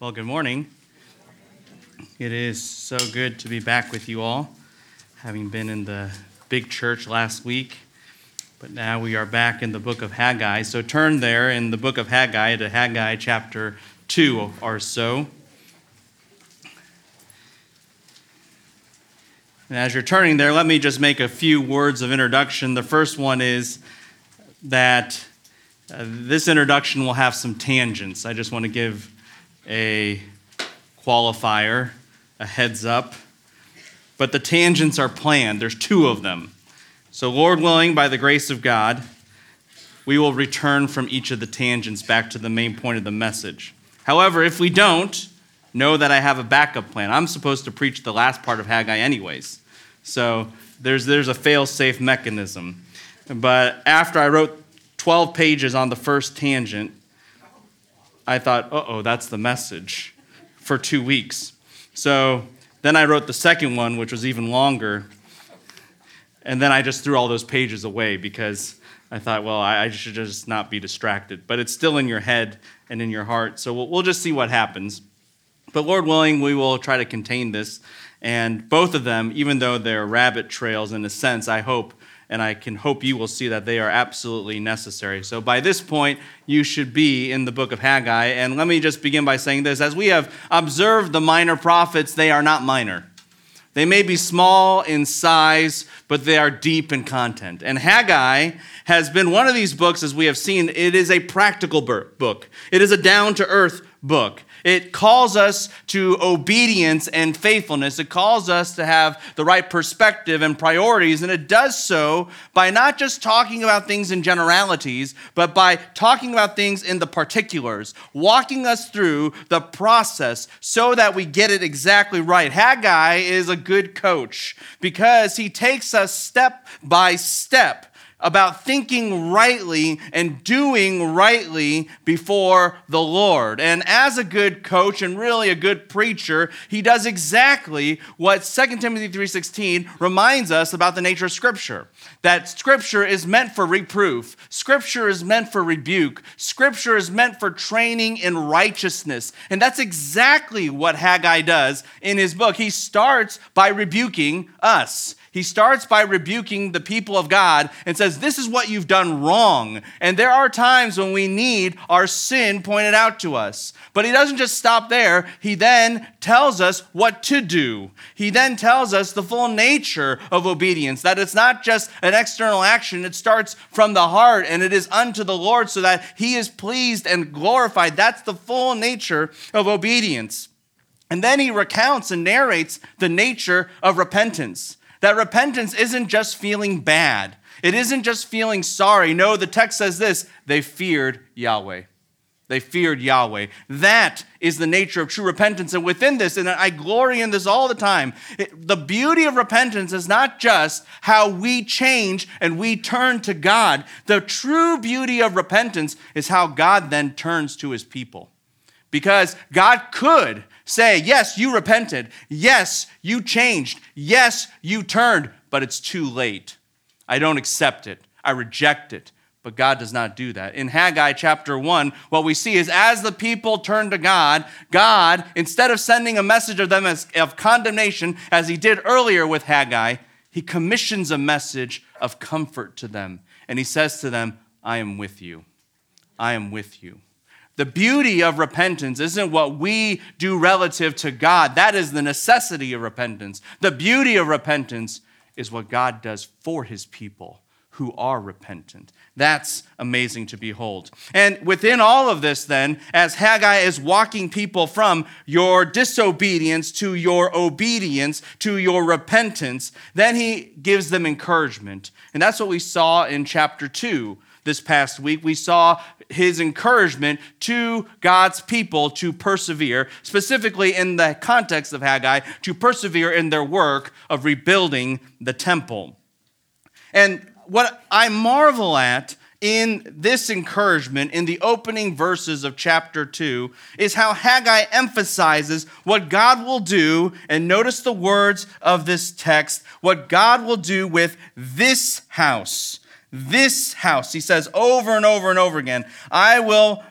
Well, good morning. It is so good to be back with you all, having been in the big church last week. But now we are back in the book of Haggai. So turn there in the book of Haggai to Haggai chapter 2 or so. And as you're turning there, let me just make a few words of introduction. The first one is that uh, this introduction will have some tangents. I just want to give a qualifier, a heads up. But the tangents are planned, there's two of them. So, Lord willing, by the grace of God, we will return from each of the tangents back to the main point of the message. However, if we don't, know that I have a backup plan. I'm supposed to preach the last part of Haggai, anyways. So, there's, there's a fail safe mechanism. But after I wrote 12 pages on the first tangent, I thought, uh oh, that's the message for two weeks. So then I wrote the second one, which was even longer. And then I just threw all those pages away because I thought, well, I should just not be distracted. But it's still in your head and in your heart. So we'll, we'll just see what happens. But Lord willing, we will try to contain this. And both of them, even though they're rabbit trails in a sense, I hope and I can hope you will see that they are absolutely necessary. So by this point, you should be in the book of Haggai. And let me just begin by saying this as we have observed the minor prophets, they are not minor. They may be small in size, but they are deep in content. And Haggai has been one of these books, as we have seen, it is a practical book, it is a down to earth book. It calls us to obedience and faithfulness. It calls us to have the right perspective and priorities. And it does so by not just talking about things in generalities, but by talking about things in the particulars, walking us through the process so that we get it exactly right. Haggai is a good coach because he takes us step by step about thinking rightly and doing rightly before the Lord. And as a good coach and really a good preacher, he does exactly what 2 Timothy 3:16 reminds us about the nature of scripture. That scripture is meant for reproof, scripture is meant for rebuke, scripture is meant for training in righteousness. And that's exactly what Haggai does in his book. He starts by rebuking us. He starts by rebuking the people of God and says, This is what you've done wrong. And there are times when we need our sin pointed out to us. But he doesn't just stop there. He then tells us what to do. He then tells us the full nature of obedience, that it's not just an external action, it starts from the heart and it is unto the Lord so that he is pleased and glorified. That's the full nature of obedience. And then he recounts and narrates the nature of repentance. That repentance isn't just feeling bad, it isn't just feeling sorry. No, the text says this they feared Yahweh. They feared Yahweh. That is the nature of true repentance. And within this, and I glory in this all the time, it, the beauty of repentance is not just how we change and we turn to God. The true beauty of repentance is how God then turns to his people. Because God could say, Yes, you repented. Yes, you changed. Yes, you turned, but it's too late. I don't accept it. I reject it. But God does not do that. In Haggai chapter 1, what we see is as the people turn to God, God, instead of sending a message of them as, of condemnation, as he did earlier with Haggai, he commissions a message of comfort to them. And he says to them, I am with you. I am with you. The beauty of repentance isn't what we do relative to God. That is the necessity of repentance. The beauty of repentance is what God does for his people who are repentant. That's amazing to behold. And within all of this, then, as Haggai is walking people from your disobedience to your obedience to your repentance, then he gives them encouragement. And that's what we saw in chapter 2 this past week. We saw his encouragement to God's people to persevere, specifically in the context of Haggai, to persevere in their work of rebuilding the temple. And what I marvel at in this encouragement in the opening verses of chapter 2 is how Haggai emphasizes what God will do, and notice the words of this text what God will do with this house this house. He says over and over and over again, I will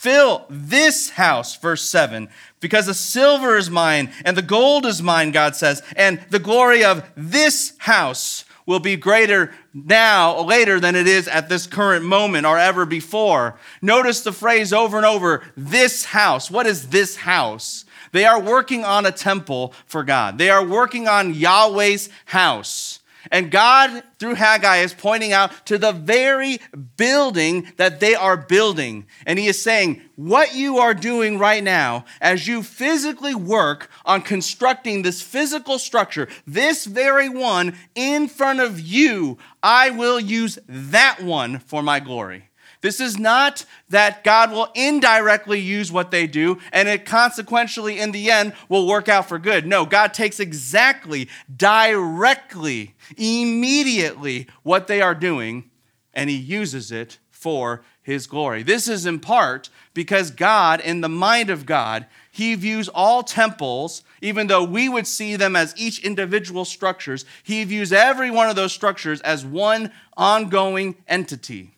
Fill this house, verse 7, because the silver is mine and the gold is mine, God says, and the glory of this house will be greater now, or later, than it is at this current moment or ever before. Notice the phrase over and over this house. What is this house? They are working on a temple for God, they are working on Yahweh's house. And God, through Haggai, is pointing out to the very building that they are building. And He is saying, What you are doing right now, as you physically work on constructing this physical structure, this very one in front of you, I will use that one for my glory. This is not that God will indirectly use what they do and it consequentially, in the end, will work out for good. No, God takes exactly, directly, immediately what they are doing and he uses it for his glory. This is in part because God, in the mind of God, he views all temples, even though we would see them as each individual structures, he views every one of those structures as one ongoing entity.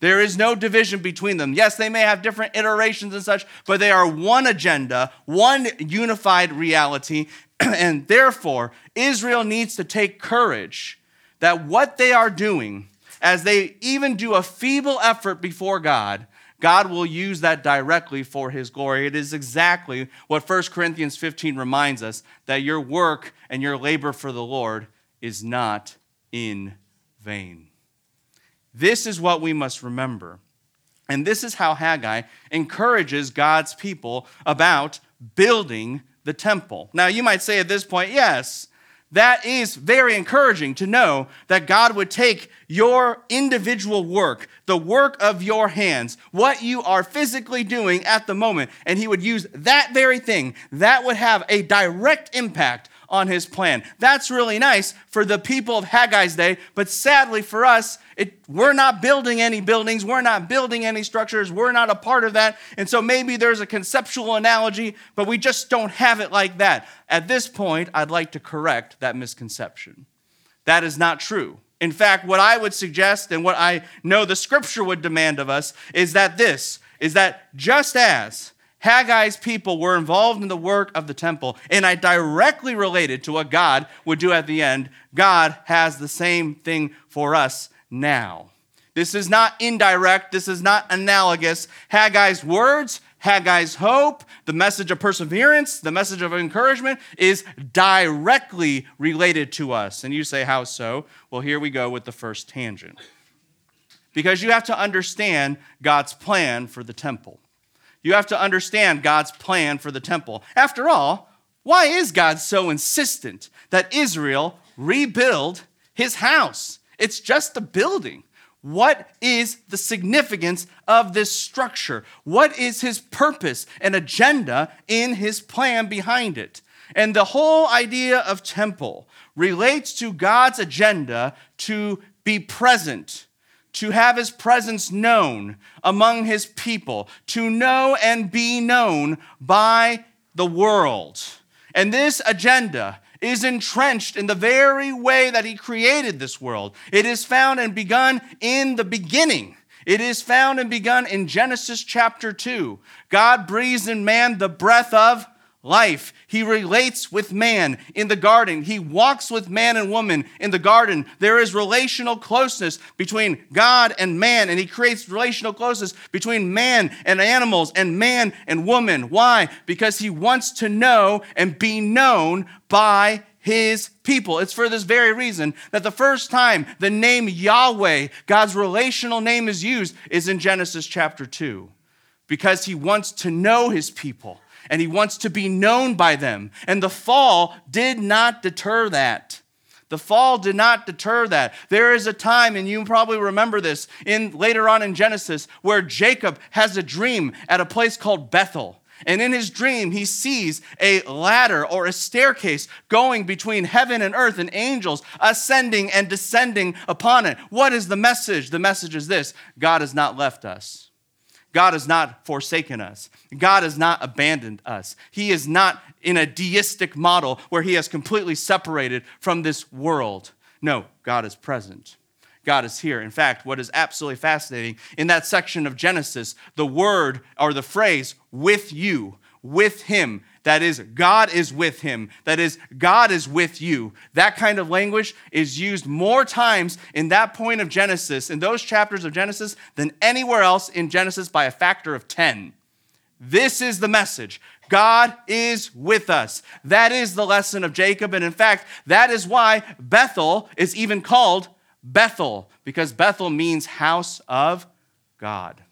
There is no division between them. Yes, they may have different iterations and such, but they are one agenda, one unified reality. and therefore, Israel needs to take courage that what they are doing, as they even do a feeble effort before God, God will use that directly for his glory. It is exactly what 1 Corinthians 15 reminds us that your work and your labor for the Lord is not in vain. This is what we must remember. And this is how Haggai encourages God's people about building the temple. Now, you might say at this point, yes, that is very encouraging to know that God would take your individual work, the work of your hands, what you are physically doing at the moment, and He would use that very thing that would have a direct impact on his plan. That's really nice for the people of Haggai's day, but sadly for us, it, we're not building any buildings, we're not building any structures, we're not a part of that. And so maybe there's a conceptual analogy, but we just don't have it like that. At this point, I'd like to correct that misconception. That is not true. In fact, what I would suggest and what I know the scripture would demand of us is that this is that just as Haggai's people were involved in the work of the temple, and I directly related to what God would do at the end. God has the same thing for us now. This is not indirect, this is not analogous. Haggai's words, Haggai's hope, the message of perseverance, the message of encouragement is directly related to us. And you say, How so? Well, here we go with the first tangent. Because you have to understand God's plan for the temple. You have to understand God's plan for the temple. After all, why is God so insistent that Israel rebuild his house? It's just a building. What is the significance of this structure? What is his purpose and agenda in his plan behind it? And the whole idea of temple relates to God's agenda to be present to have his presence known among his people, to know and be known by the world. And this agenda is entrenched in the very way that he created this world. It is found and begun in the beginning. It is found and begun in Genesis chapter 2. God breathes in man the breath of life. He relates with man in the garden. He walks with man and woman in the garden. There is relational closeness between God and man, and He creates relational closeness between man and animals and man and woman. Why? Because He wants to know and be known by his people. It's for this very reason that the first time the name Yahweh, God's relational name, is used is in Genesis chapter 2, because he wants to know his people and he wants to be known by them. And the fall did not deter that. The fall did not deter that. There is a time, and you probably remember this in later on in Genesis, where Jacob has a dream at a place called Bethel. And in his dream, he sees a ladder or a staircase going between heaven and earth and angels ascending and descending upon it. What is the message? The message is this God has not left us. God has not forsaken us. God has not abandoned us. He is not in a deistic model where he has completely separated from this world. No, God is present. God is here. In fact, what is absolutely fascinating in that section of Genesis, the word or the phrase with you, with him, that is, God is with him, that is, God is with you. That kind of language is used more times in that point of Genesis, in those chapters of Genesis, than anywhere else in Genesis by a factor of 10. This is the message. God is with us. That is the lesson of Jacob. And in fact, that is why Bethel is even called Bethel, because Bethel means house of God.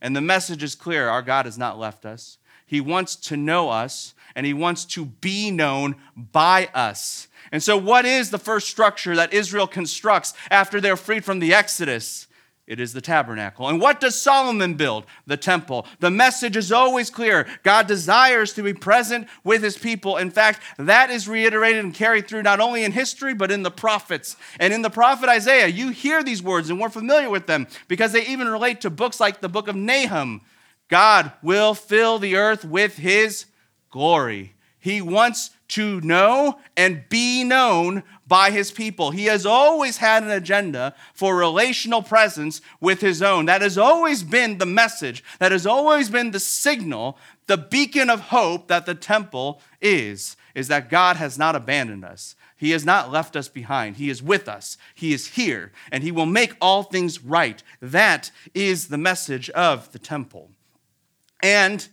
And the message is clear our God has not left us. He wants to know us, and He wants to be known by us. And so, what is the first structure that Israel constructs after they're freed from the Exodus? It is the tabernacle. And what does Solomon build? The temple. The message is always clear. God desires to be present with his people. In fact, that is reiterated and carried through not only in history, but in the prophets. And in the prophet Isaiah, you hear these words and we're familiar with them because they even relate to books like the book of Nahum. God will fill the earth with his glory. He wants to know and be known by his people. He has always had an agenda for relational presence with his own. That has always been the message, that has always been the signal, the beacon of hope that the temple is, is that God has not abandoned us. He has not left us behind. He is with us. He is here, and he will make all things right. That is the message of the temple. And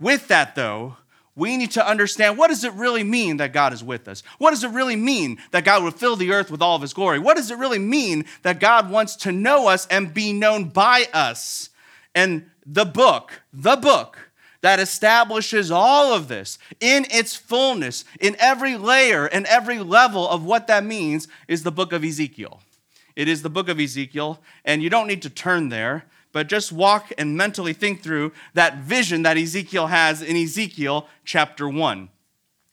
with that, though, we need to understand what does it really mean that God is with us? What does it really mean that God will fill the earth with all of his glory? What does it really mean that God wants to know us and be known by us? And the book, the book that establishes all of this in its fullness, in every layer and every level of what that means, is the book of Ezekiel. It is the book of Ezekiel, and you don't need to turn there but just walk and mentally think through that vision that Ezekiel has in Ezekiel chapter 1.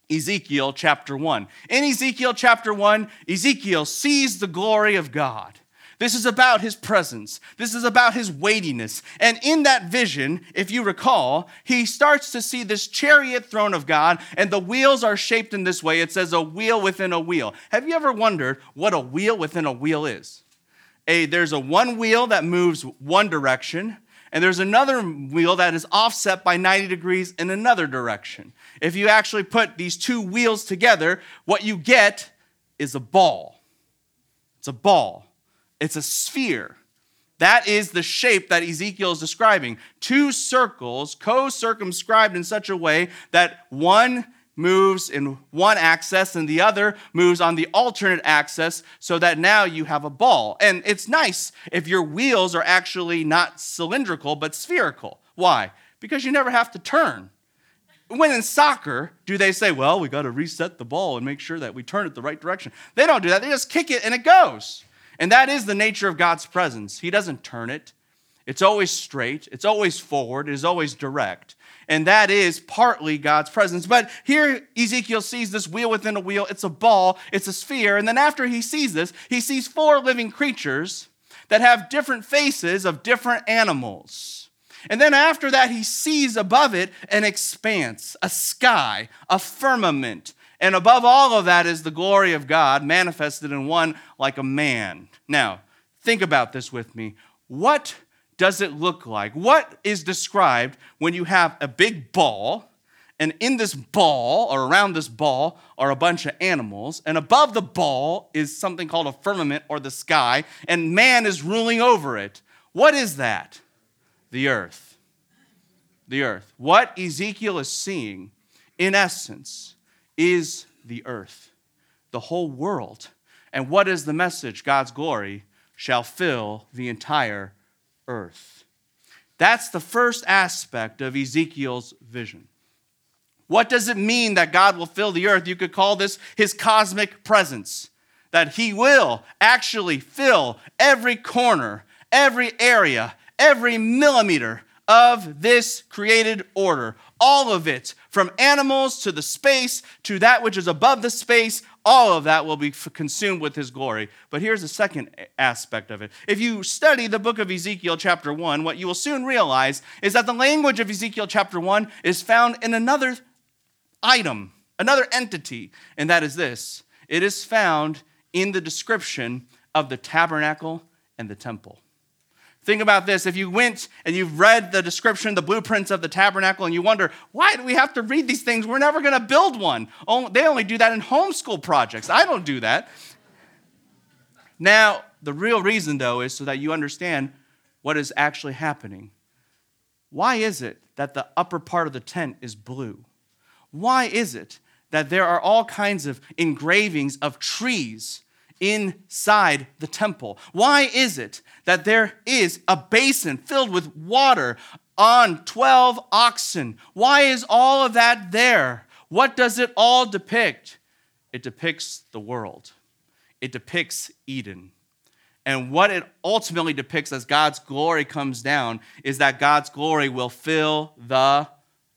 Ezekiel chapter 1. In Ezekiel chapter 1, Ezekiel sees the glory of God. This is about his presence. This is about his weightiness. And in that vision, if you recall, he starts to see this chariot throne of God, and the wheels are shaped in this way. It says a wheel within a wheel. Have you ever wondered what a wheel within a wheel is? A there's a one wheel that moves one direction and there's another wheel that is offset by 90 degrees in another direction. If you actually put these two wheels together, what you get is a ball. It's a ball. It's a sphere. That is the shape that Ezekiel is describing. Two circles co circumscribed in such a way that one moves in one axis and the other moves on the alternate axis so that now you have a ball. And it's nice if your wheels are actually not cylindrical but spherical. Why? Because you never have to turn. When in soccer, do they say, well, we got to reset the ball and make sure that we turn it the right direction? They don't do that. They just kick it and it goes. And that is the nature of God's presence. He doesn't turn it, it's always straight, it's always forward, it is always direct and that is partly God's presence. But here Ezekiel sees this wheel within a wheel. It's a ball, it's a sphere. And then after he sees this, he sees four living creatures that have different faces of different animals. And then after that, he sees above it an expanse, a sky, a firmament. And above all of that is the glory of God manifested in one like a man. Now, think about this with me. What does it look like? What is described when you have a big ball, and in this ball, or around this ball, are a bunch of animals, and above the ball is something called a firmament or the sky, and man is ruling over it? What is that? The earth. The earth. What Ezekiel is seeing, in essence, is the earth, the whole world. And what is the message? God's glory shall fill the entire earth. That's the first aspect of Ezekiel's vision. What does it mean that God will fill the earth? You could call this his cosmic presence, that he will actually fill every corner, every area, every millimeter of this created order. All of it, from animals to the space to that which is above the space, all of that will be consumed with his glory. But here's the second aspect of it. If you study the book of Ezekiel, chapter 1, what you will soon realize is that the language of Ezekiel, chapter 1, is found in another item, another entity, and that is this it is found in the description of the tabernacle and the temple. Think about this. If you went and you've read the description, the blueprints of the tabernacle, and you wonder, why do we have to read these things? We're never going to build one. Oh, they only do that in homeschool projects. I don't do that. Now, the real reason, though, is so that you understand what is actually happening. Why is it that the upper part of the tent is blue? Why is it that there are all kinds of engravings of trees inside the temple? Why is it that there is a basin filled with water on 12 oxen? Why is all of that there? What does it all depict? It depicts the world, it depicts Eden. And what it ultimately depicts as God's glory comes down is that God's glory will fill the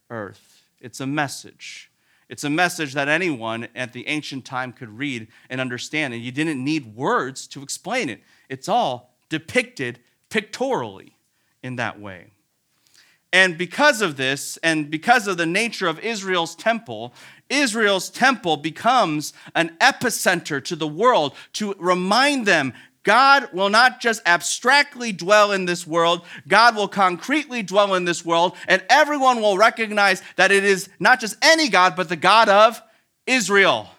earth. It's a message. It's a message that anyone at the ancient time could read and understand, and you didn't need words to explain it. It's all depicted pictorially in that way. And because of this, and because of the nature of Israel's temple, Israel's temple becomes an epicenter to the world to remind them God will not just abstractly dwell in this world, God will concretely dwell in this world, and everyone will recognize that it is not just any God, but the God of Israel.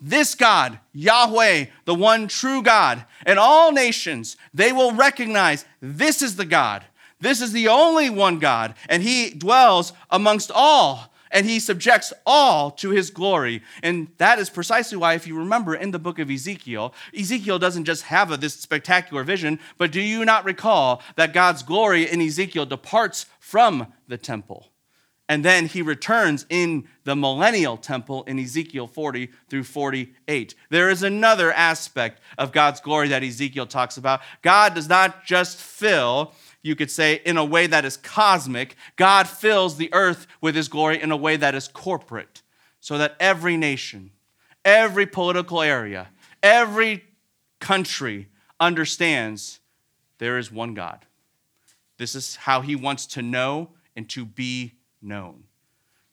This God, Yahweh, the one true God, and all nations, they will recognize this is the God. This is the only one God, and He dwells amongst all and he subjects all to his glory. And that is precisely why, if you remember in the book of Ezekiel, Ezekiel doesn't just have a, this spectacular vision, but do you not recall that God's glory in Ezekiel departs from the temple? And then he returns in the millennial temple in Ezekiel 40 through 48. There is another aspect of God's glory that Ezekiel talks about. God does not just fill you could say, in a way that is cosmic, God fills the earth with his glory in a way that is corporate, so that every nation, every political area, every country understands there is one God. This is how he wants to know and to be known.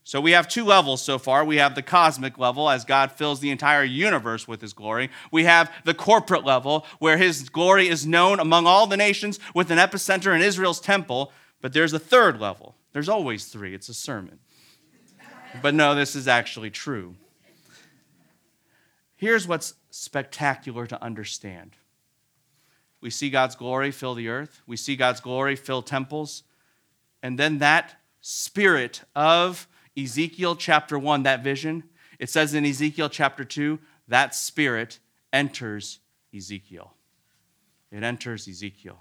So we have two levels so far. We have the cosmic level as God fills the entire universe with his glory. We have the corporate level where his glory is known among all the nations with an epicenter in Israel's temple. But there's a third level. There's always three, it's a sermon. But no, this is actually true. Here's what's spectacular to understand we see God's glory fill the earth, we see God's glory fill temples, and then that spirit of Ezekiel chapter 1, that vision, it says in Ezekiel chapter 2, that spirit enters Ezekiel. It enters Ezekiel.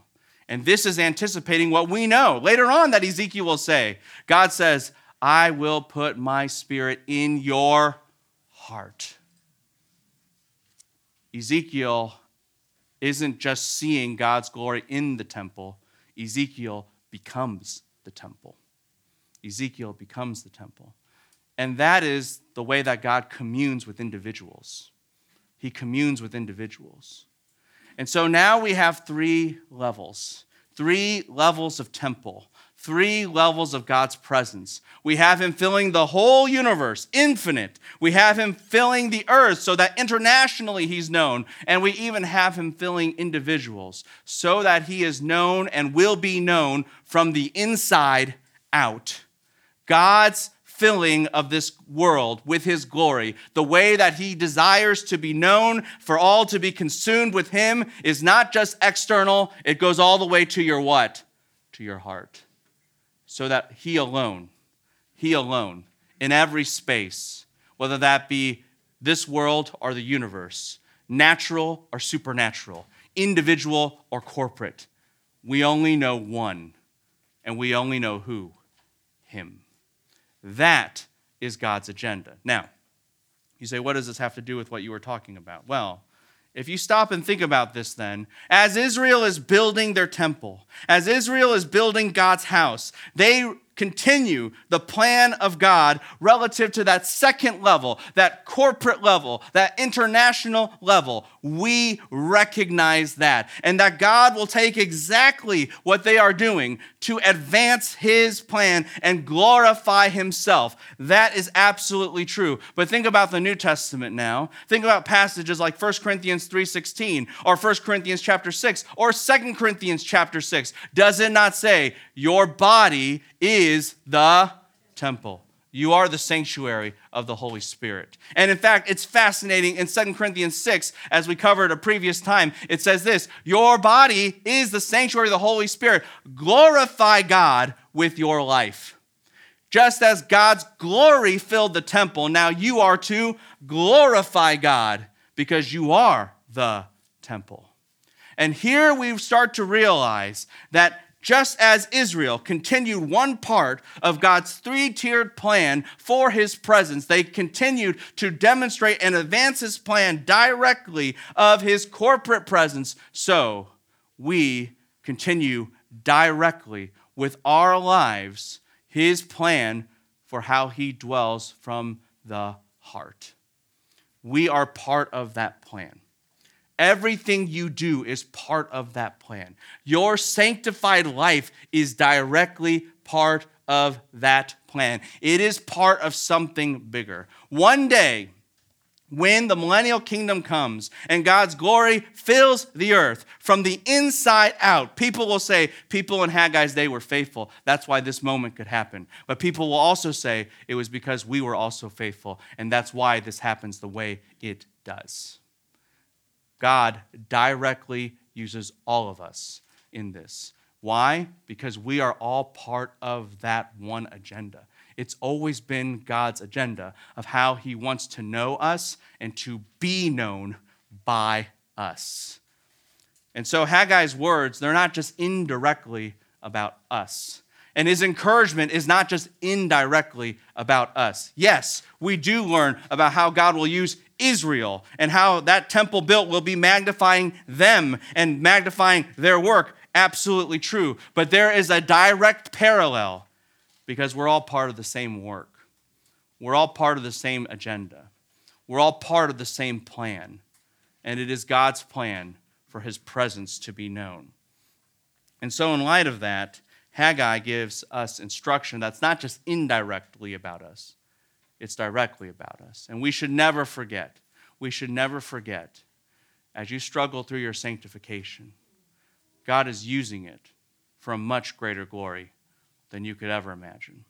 And this is anticipating what we know later on that Ezekiel will say. God says, I will put my spirit in your heart. Ezekiel isn't just seeing God's glory in the temple, Ezekiel becomes the temple. Ezekiel becomes the temple. And that is the way that God communes with individuals. He communes with individuals. And so now we have three levels three levels of temple, three levels of God's presence. We have Him filling the whole universe, infinite. We have Him filling the earth so that internationally He's known. And we even have Him filling individuals so that He is known and will be known from the inside out. God's filling of this world with his glory, the way that he desires to be known, for all to be consumed with him, is not just external, it goes all the way to your what? To your heart. So that he alone, he alone, in every space, whether that be this world or the universe, natural or supernatural, individual or corporate, we only know one, and we only know who? Him. That is God's agenda. Now, you say, what does this have to do with what you were talking about? Well, if you stop and think about this, then, as Israel is building their temple, as Israel is building God's house, they continue the plan of God relative to that second level, that corporate level, that international level. We recognize that. And that God will take exactly what they are doing to advance his plan and glorify himself. That is absolutely true. But think about the New Testament now. Think about passages like 1 Corinthians 3:16 or 1 Corinthians chapter 6 or 2 Corinthians chapter 6. Does it not say your body is the temple? You are the sanctuary of the Holy Spirit. And in fact, it's fascinating in 2 Corinthians 6, as we covered a previous time, it says this Your body is the sanctuary of the Holy Spirit. Glorify God with your life. Just as God's glory filled the temple, now you are to glorify God because you are the temple. And here we start to realize that just as Israel continued one part of God's three tiered plan for his presence, they continued to demonstrate and advance his plan directly of his corporate presence. So we continue directly with our lives his plan for how he dwells from the heart. We are part of that plan. Everything you do is part of that plan. Your sanctified life is directly part of that plan. It is part of something bigger. One day, when the millennial kingdom comes and God's glory fills the earth from the inside out, people will say, People in Haggai's day were faithful. That's why this moment could happen. But people will also say, It was because we were also faithful. And that's why this happens the way it does. God directly uses all of us in this. Why? Because we are all part of that one agenda. It's always been God's agenda of how He wants to know us and to be known by us. And so Haggai's words, they're not just indirectly about us. And his encouragement is not just indirectly about us. Yes, we do learn about how God will use Israel and how that temple built will be magnifying them and magnifying their work. Absolutely true. But there is a direct parallel because we're all part of the same work. We're all part of the same agenda. We're all part of the same plan. And it is God's plan for his presence to be known. And so, in light of that, Haggai gives us instruction that's not just indirectly about us, it's directly about us. And we should never forget, we should never forget, as you struggle through your sanctification, God is using it for a much greater glory than you could ever imagine.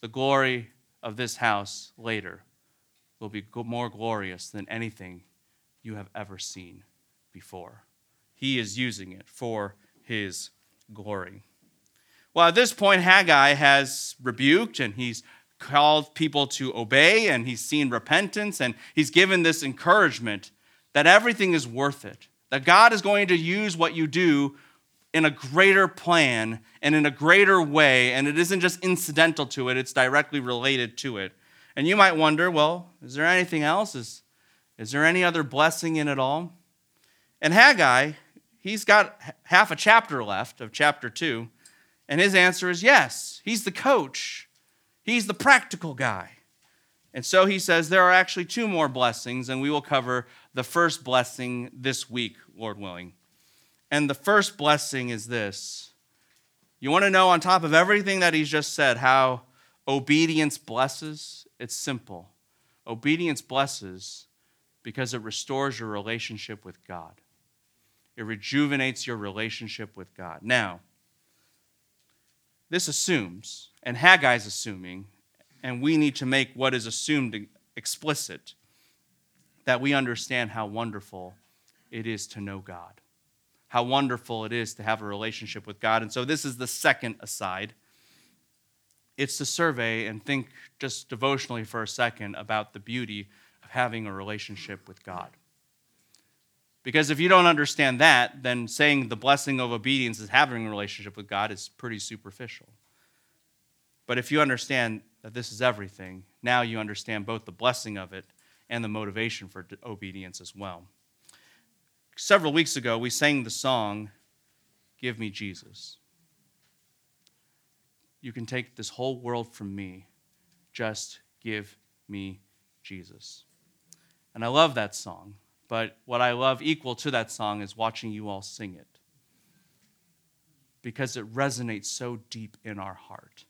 The glory of this house later will be more glorious than anything you have ever seen before. He is using it for his glory. Well, at this point, Haggai has rebuked and he's called people to obey and he's seen repentance and he's given this encouragement that everything is worth it, that God is going to use what you do in a greater plan and in a greater way, and it isn't just incidental to it, it's directly related to it. And you might wonder, well, is there anything else? Is, is there any other blessing in it all? And Haggai, he's got half a chapter left of chapter 2, and his answer is yes. He's the coach. He's the practical guy. And so he says there are actually two more blessings, and we will cover the first blessing this week, Lord willing. And the first blessing is this you want to know, on top of everything that he's just said, how obedience blesses? It's simple. Obedience blesses because it restores your relationship with God, it rejuvenates your relationship with God. Now, this assumes and Haggai's assuming, and we need to make what is assumed explicit, that we understand how wonderful it is to know God, how wonderful it is to have a relationship with God. And so this is the second aside. It's to survey and think just devotionally for a second about the beauty of having a relationship with God. Because if you don't understand that, then saying the blessing of obedience is having a relationship with God is pretty superficial. But if you understand that this is everything, now you understand both the blessing of it and the motivation for obedience as well. Several weeks ago, we sang the song, Give Me Jesus. You can take this whole world from me. Just give me Jesus. And I love that song. But what I love equal to that song is watching you all sing it because it resonates so deep in our heart.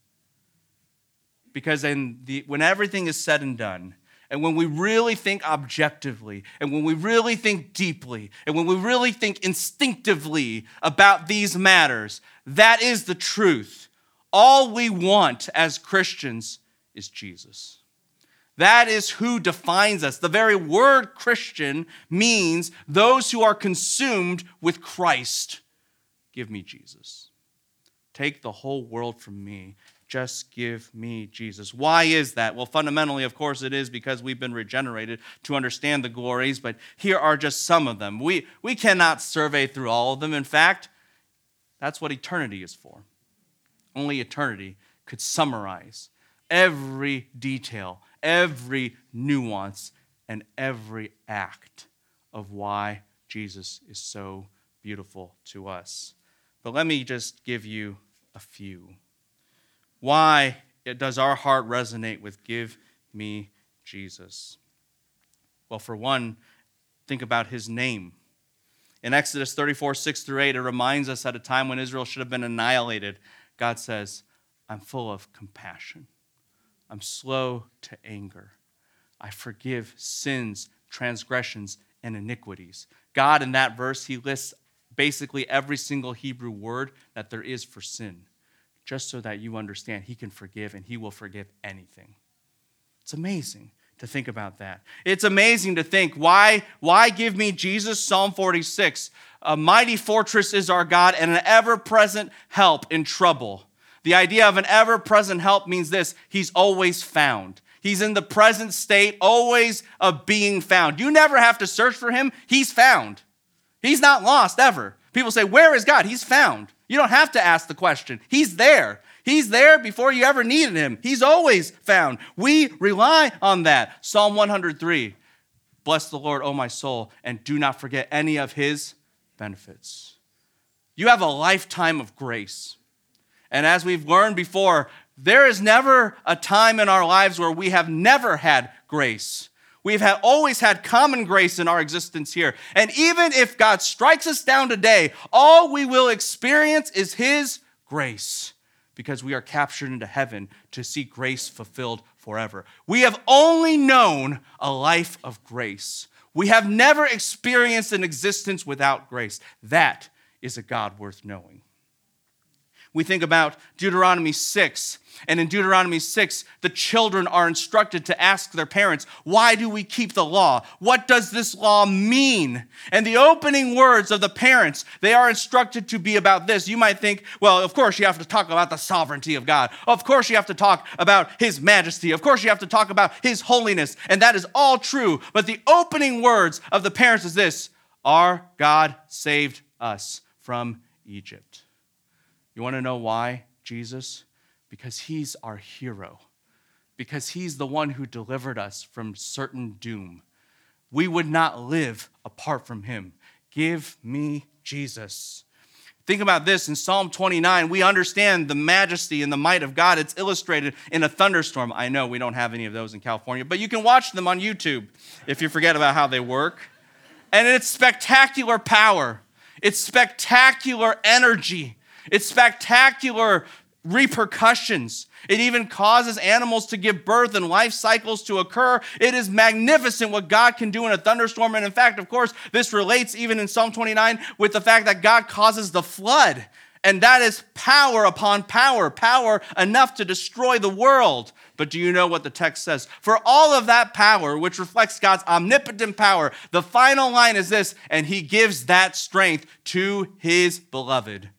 Because in the, when everything is said and done, and when we really think objectively, and when we really think deeply, and when we really think instinctively about these matters, that is the truth. All we want as Christians is Jesus. That is who defines us. The very word Christian means those who are consumed with Christ. Give me Jesus. Take the whole world from me. Just give me Jesus. Why is that? Well, fundamentally, of course, it is because we've been regenerated to understand the glories, but here are just some of them. We, we cannot survey through all of them. In fact, that's what eternity is for. Only eternity could summarize every detail every nuance and every act of why Jesus is so beautiful to us. But let me just give you a few. Why does our heart resonate with give me Jesus? Well, for one, think about his name. In Exodus 34, 6 through 8, it reminds us at a time when Israel should have been annihilated, God says, I'm full of compassion. I'm slow to anger. I forgive sins, transgressions, and iniquities. God, in that verse, he lists basically every single Hebrew word that there is for sin, just so that you understand he can forgive and he will forgive anything. It's amazing to think about that. It's amazing to think why why give me Jesus Psalm 46 a mighty fortress is our God and an ever-present help in trouble. The idea of an ever present help means this He's always found. He's in the present state, always of being found. You never have to search for Him, He's found. He's not lost ever. People say, Where is God? He's found. You don't have to ask the question, He's there. He's there before you ever needed Him. He's always found. We rely on that. Psalm 103 Bless the Lord, O my soul, and do not forget any of His benefits. You have a lifetime of grace. And as we've learned before, there is never a time in our lives where we have never had grace. We've had, always had common grace in our existence here. And even if God strikes us down today, all we will experience is His grace because we are captured into heaven to see grace fulfilled forever. We have only known a life of grace. We have never experienced an existence without grace. That is a God worth knowing we think about Deuteronomy 6. And in Deuteronomy 6, the children are instructed to ask their parents, Why do we keep the law? What does this law mean? And the opening words of the parents, they are instructed to be about this. You might think, well, of course you have to talk about the sovereignty of God. Of course you have to talk about his majesty. Of course you have to talk about his holiness. And that is all true. But the opening words of the parents is this Our God saved us from Egypt. You want to know why, Jesus? Because he's our hero, because he's the one who delivered us from certain doom. We would not live apart from him. Give me Jesus. Think about this in Psalm 29, we understand the majesty and the might of God. It's illustrated in a thunderstorm. I know we don't have any of those in California, but you can watch them on YouTube if you forget about how they work. And it's spectacular power, it's spectacular energy. It's spectacular repercussions. It even causes animals to give birth and life cycles to occur. It is magnificent what God can do in a thunderstorm. And in fact, of course, this relates even in Psalm 29 with the fact that God causes the flood. And that is power upon power, power enough to destroy the world. But do you know what the text says? For all of that power, which reflects God's omnipotent power, the final line is this, and he gives that strength to his beloved.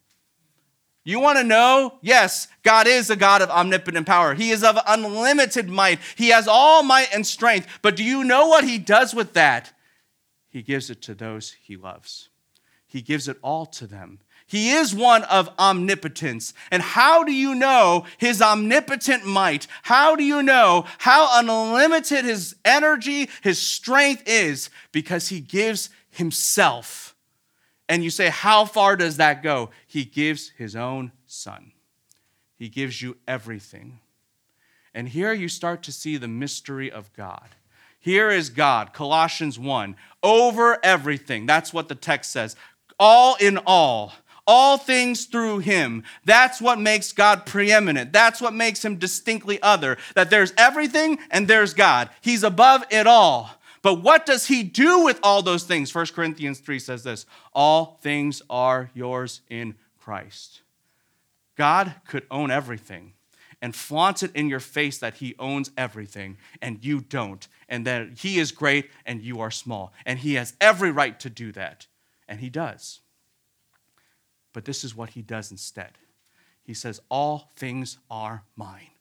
You want to know? Yes, God is a God of omnipotent power. He is of unlimited might. He has all might and strength. But do you know what He does with that? He gives it to those He loves, He gives it all to them. He is one of omnipotence. And how do you know his omnipotent might? How do you know how unlimited his energy, his strength is? Because he gives himself and you say, How far does that go? He gives his own son. He gives you everything. And here you start to see the mystery of God. Here is God, Colossians 1, over everything. That's what the text says. All in all, all things through him. That's what makes God preeminent. That's what makes him distinctly other. That there's everything and there's God. He's above it all. But what does he do with all those things? 1 Corinthians 3 says this All things are yours in Christ. God could own everything and flaunt it in your face that he owns everything and you don't, and that he is great and you are small. And he has every right to do that, and he does. But this is what he does instead. He says, All things are mine,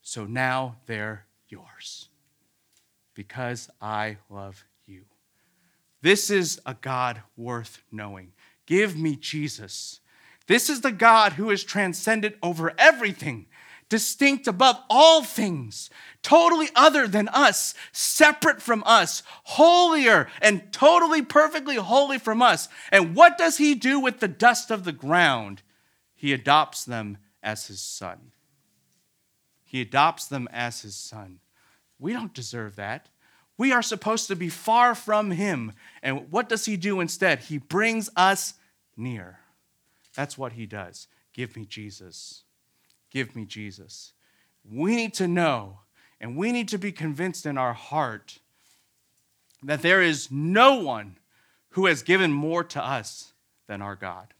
so now they're yours because I love you. This is a God worth knowing. Give me Jesus. This is the God who is transcendent over everything distinct above all things, totally other than us, separate from us, holier and totally perfectly holy from us. And what does he do with the dust of the ground? He adopts them as his son. He adopts them as his son. We don't deserve that. We are supposed to be far from him. And what does he do instead? He brings us near. That's what he does. Give me Jesus. Give me Jesus. We need to know and we need to be convinced in our heart that there is no one who has given more to us than our God.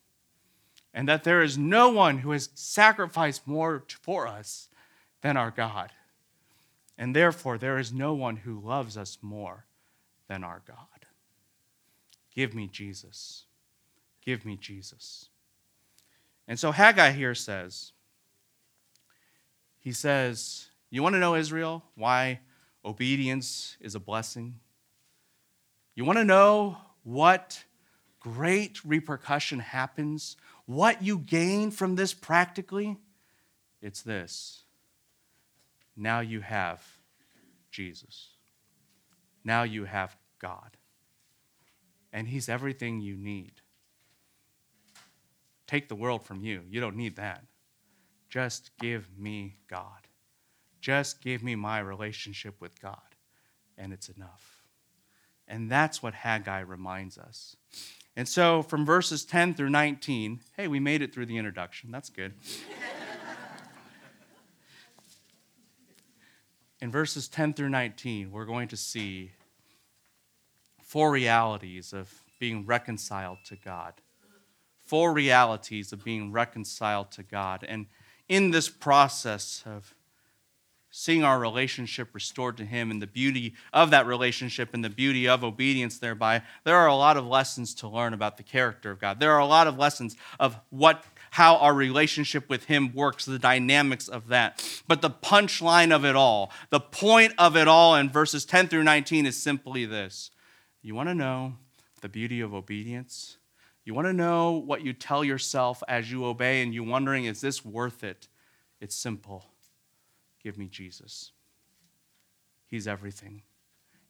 And that there is no one who has sacrificed more for us than our God. And therefore, there is no one who loves us more than our God. Give me Jesus. Give me Jesus. And so Haggai here says, he says, You want to know, Israel, why obedience is a blessing? You want to know what great repercussion happens? What you gain from this practically? It's this. Now you have Jesus. Now you have God. And He's everything you need. Take the world from you. You don't need that. Just give me God. Just give me my relationship with God, and it's enough. And that's what Haggai reminds us. And so from verses 10 through 19, hey, we made it through the introduction. That's good. In verses 10 through 19, we're going to see four realities of being reconciled to God. Four realities of being reconciled to God. And in this process of seeing our relationship restored to Him and the beauty of that relationship and the beauty of obedience thereby, there are a lot of lessons to learn about the character of God. There are a lot of lessons of what how our relationship with Him works, the dynamics of that. But the punchline of it all, the point of it all in verses 10 through 19 is simply this You want to know the beauty of obedience? You want to know what you tell yourself as you obey, and you're wondering, is this worth it? It's simple. Give me Jesus. He's everything.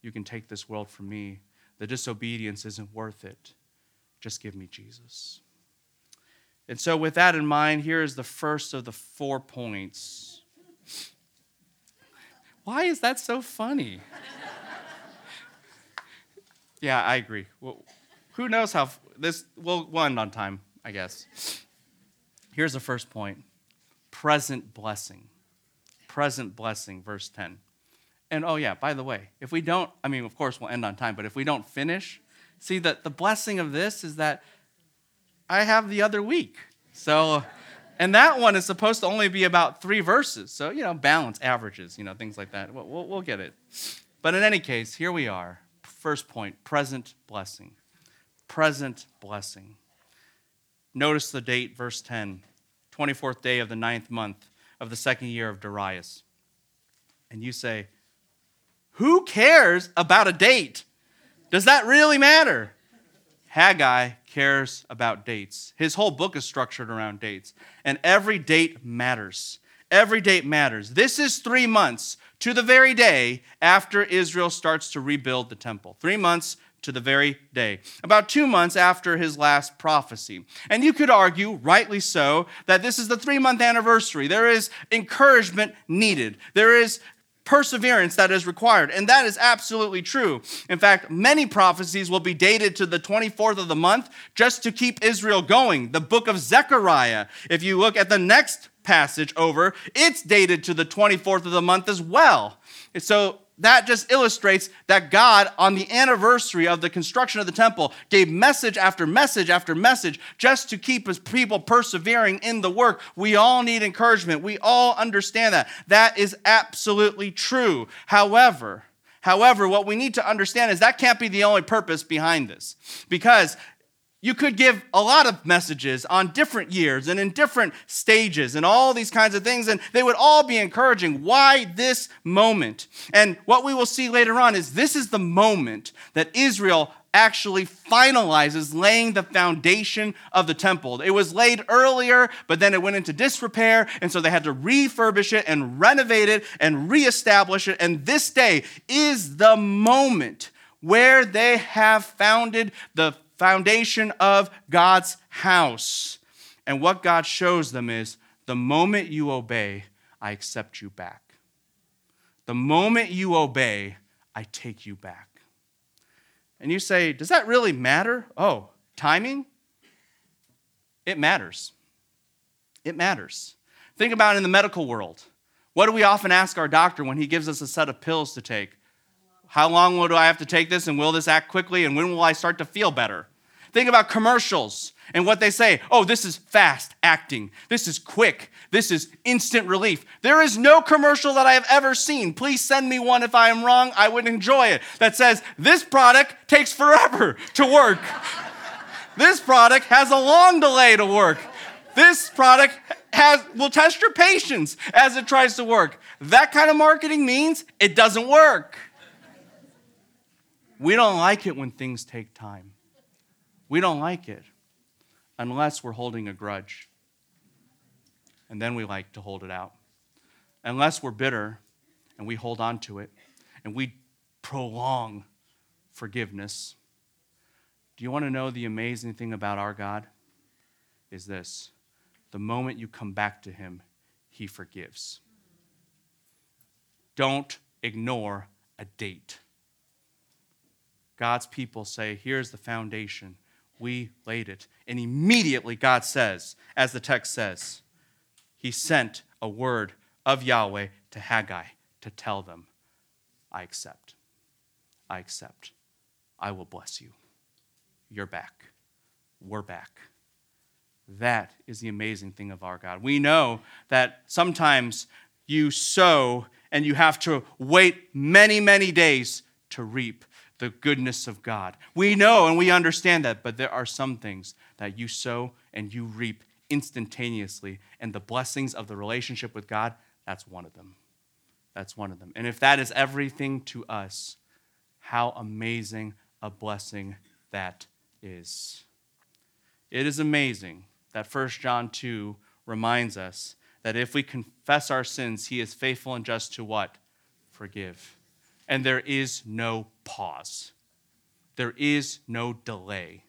You can take this world from me. The disobedience isn't worth it. Just give me Jesus. And so, with that in mind, here is the first of the four points. Why is that so funny? yeah, I agree. Well, who knows how this we'll, we'll end on time, I guess. Here's the first point present blessing. Present blessing, verse 10. And oh, yeah, by the way, if we don't, I mean, of course, we'll end on time, but if we don't finish, see that the blessing of this is that I have the other week. So, and that one is supposed to only be about three verses. So, you know, balance, averages, you know, things like that. We'll, we'll, we'll get it. But in any case, here we are. First point present blessing present blessing. Notice the date, verse 10, 24th day of the ninth month of the second year of Darius. And you say, Who cares about a date? Does that really matter? Haggai cares about dates. His whole book is structured around dates, and every date matters. Every date matters. This is three months to the very day after Israel starts to rebuild the temple. Three months to the very day, about two months after his last prophecy. And you could argue, rightly so, that this is the three month anniversary. There is encouragement needed, there is perseverance that is required. And that is absolutely true. In fact, many prophecies will be dated to the 24th of the month just to keep Israel going. The book of Zechariah, if you look at the next passage over, it's dated to the 24th of the month as well. So that just illustrates that God, on the anniversary of the construction of the temple, gave message after message after message just to keep his people persevering in the work. We all need encouragement. We all understand that. That is absolutely true. However, However, what we need to understand is that can't be the only purpose behind this. Because you could give a lot of messages on different years and in different stages and all these kinds of things, and they would all be encouraging. Why this moment? And what we will see later on is this is the moment that Israel actually finalizes laying the foundation of the temple. It was laid earlier, but then it went into disrepair, and so they had to refurbish it and renovate it and reestablish it. And this day is the moment where they have founded the foundation of God's house. And what God shows them is the moment you obey, I accept you back. The moment you obey, I take you back. And you say, Does that really matter? Oh, timing? It matters. It matters. Think about in the medical world. What do we often ask our doctor when he gives us a set of pills to take? How long will I have to take this, and will this act quickly, and when will I start to feel better? Think about commercials and what they say. Oh, this is fast acting. This is quick. This is instant relief. There is no commercial that I have ever seen. Please send me one if I am wrong. I would enjoy it. That says, this product takes forever to work. this product has a long delay to work. This product has, will test your patience as it tries to work. That kind of marketing means it doesn't work. We don't like it when things take time. We don't like it unless we're holding a grudge. And then we like to hold it out. Unless we're bitter and we hold on to it and we prolong forgiveness. Do you want to know the amazing thing about our God? Is this the moment you come back to Him, He forgives. Don't ignore a date. God's people say, here's the foundation we laid it. And immediately God says, as the text says, He sent a word of Yahweh to Haggai to tell them, I accept. I accept. I will bless you. You're back. We're back. That is the amazing thing of our God. We know that sometimes you sow and you have to wait many, many days to reap the goodness of God. We know and we understand that, but there are some things that you sow and you reap instantaneously. And the blessings of the relationship with God, that's one of them. That's one of them. And if that is everything to us, how amazing a blessing that is. It is amazing that 1 John 2 reminds us that if we confess our sins, he is faithful and just to what? Forgive and there is no pause. There is no delay.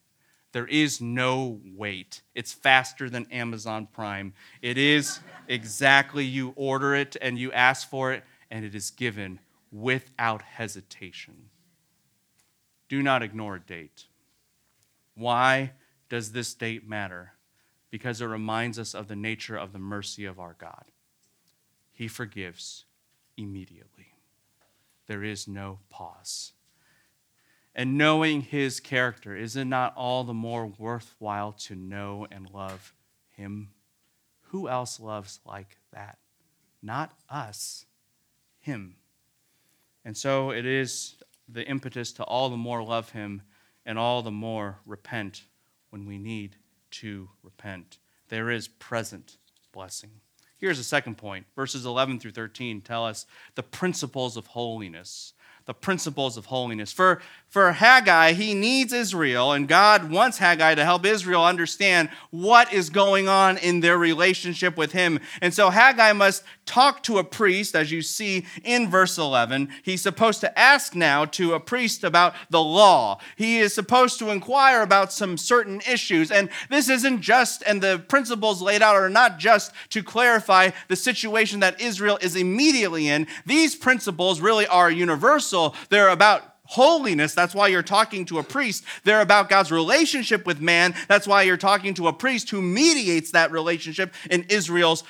There is no wait. It's faster than Amazon Prime. It is exactly you order it and you ask for it, and it is given without hesitation. Do not ignore a date. Why does this date matter? Because it reminds us of the nature of the mercy of our God. He forgives immediately there is no pause. And knowing his character, is it not all the more worthwhile to know and love him? Who else loves like that? Not us, him. And so it is the impetus to all the more love him and all the more repent when we need to repent. There is present blessing. Here's a second point. Verses 11 through 13 tell us the principles of holiness. The principles of holiness. For, for Haggai, he needs Israel, and God wants Haggai to help Israel understand what is going on in their relationship with him. And so Haggai must talk to a priest, as you see in verse 11. He's supposed to ask now to a priest about the law. He is supposed to inquire about some certain issues. And this isn't just, and the principles laid out are not just to clarify the situation that Israel is immediately in. These principles really are universal. They're about holiness. That's why you're talking to a priest. They're about God's relationship with man. That's why you're talking to a priest who mediates that relationship in Israel's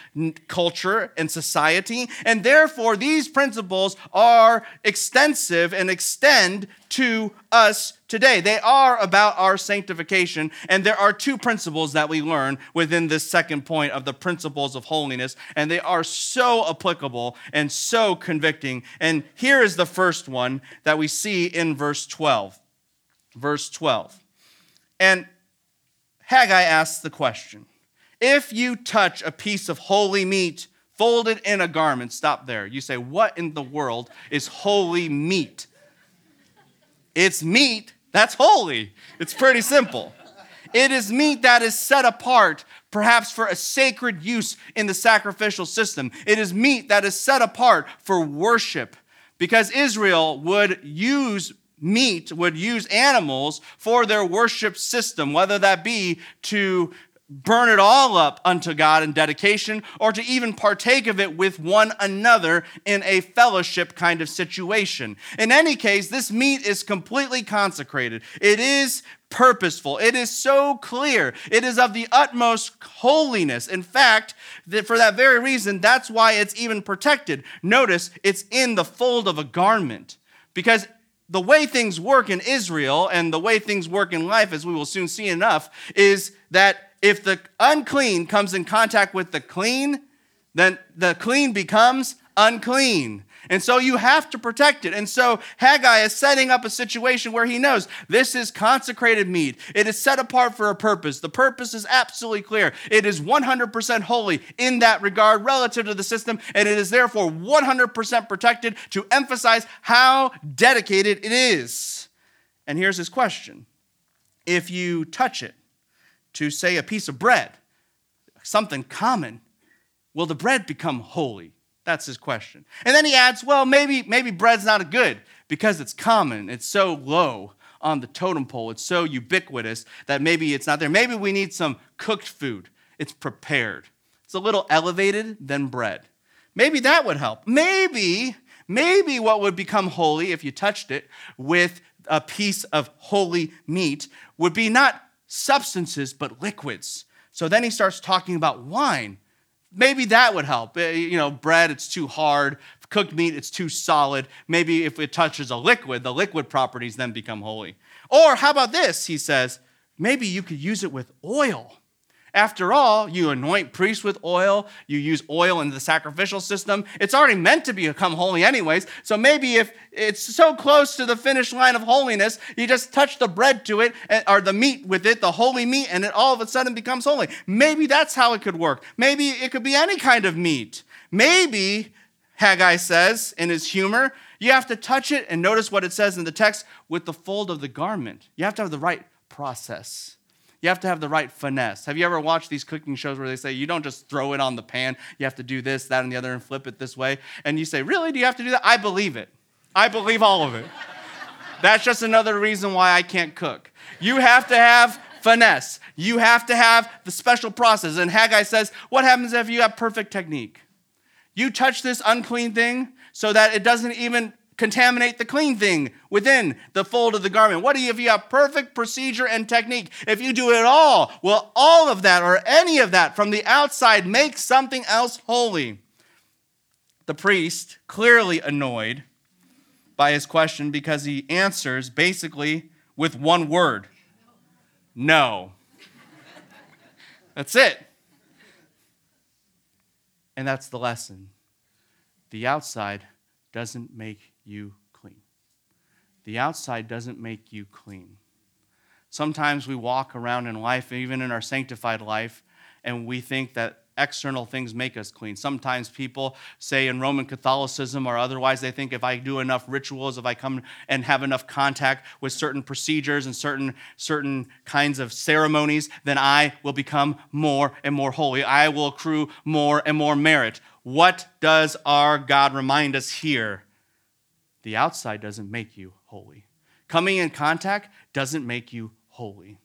culture and society. And therefore, these principles are extensive and extend to us today. They are about our sanctification, and there are two principles that we learn within this second point of the principles of holiness, and they are so applicable and so convicting. And here is the first one that we see in verse 12. Verse 12. And Haggai asks the question If you touch a piece of holy meat folded in a garment, stop there. You say, What in the world is holy meat? It's meat that's holy. It's pretty simple. It is meat that is set apart, perhaps for a sacred use in the sacrificial system. It is meat that is set apart for worship because Israel would use meat, would use animals for their worship system, whether that be to burn it all up unto God in dedication, or to even partake of it with one another in a fellowship kind of situation. In any case, this meat is completely consecrated. It is purposeful. It is so clear. It is of the utmost holiness. In fact, for that very reason, that's why it's even protected. Notice it's in the fold of a garment. Because the way things work in Israel and the way things work in life, as we will soon see enough, is that if the unclean comes in contact with the clean, then the clean becomes unclean. And so you have to protect it. And so Haggai is setting up a situation where he knows this is consecrated meat. It is set apart for a purpose. The purpose is absolutely clear. It is 100% holy in that regard relative to the system, and it is therefore 100% protected to emphasize how dedicated it is. And here's his question If you touch it, to, say, a piece of bread, something common, will the bread become holy? That's his question. And then he adds, well, maybe, maybe bread's not good because it's common, it's so low on the totem pole, it's so ubiquitous that maybe it's not there. Maybe we need some cooked food, it's prepared. It's a little elevated than bread. Maybe that would help. Maybe, maybe what would become holy if you touched it with a piece of holy meat would be not substances, but liquids. So then he starts talking about wine. Maybe that would help. Eh, you know, bread, it's too hard. Cooked meat, it's too solid. Maybe if it touches a liquid, the liquid properties then become holy. Or how about this? He says, maybe you could use it with oil. After all, you anoint priests with oil, you use oil in the sacrificial system. It's already meant to become holy, anyways. So maybe if it's so close to the finish line of holiness, you just touch the bread to it, eh, or the meat with it, the holy meat, and it all of a sudden becomes holy. Maybe that's how it could work. Maybe it could be any kind of meat. Maybe, Haggai says in his humor, you have to touch it, and notice what it says in the text with the fold of the garment. You have to have the right process. You have to have the right finesse. Have you ever watched these cooking shows where they say you don't just throw it on the pan, you have to do this, that, and the other, and flip it this way? And you say, Really? Do you have to do that? I believe it. I believe all of it. That's just another reason why I can't cook. You have to have finesse. You have to have the special process. And Haggai says, What happens if you have perfect technique? You touch this unclean thing so that it doesn't even contaminate the clean thing within the fold of the garment? What if you have perfect procedure and technique? If you do it all, will all of that or any of that from the outside make something else holy? The priest, clearly annoyed by his question because he answers basically with one word no. That's it. And that's the lesson. The outside doesn't make you clean. The outside doesn't make you clean. Sometimes we walk around in life, even in our sanctified life, and we think that external things make us clean. Sometimes people say in Roman Catholicism or otherwise, they think if I do enough rituals, if I come and have enough contact with certain procedures and certain, certain kinds of ceremonies, then I will become more and more holy. I will accrue more and more merit. What does our God remind us here? The outside doesn't make you holy. Coming in contact doesn't make you holy.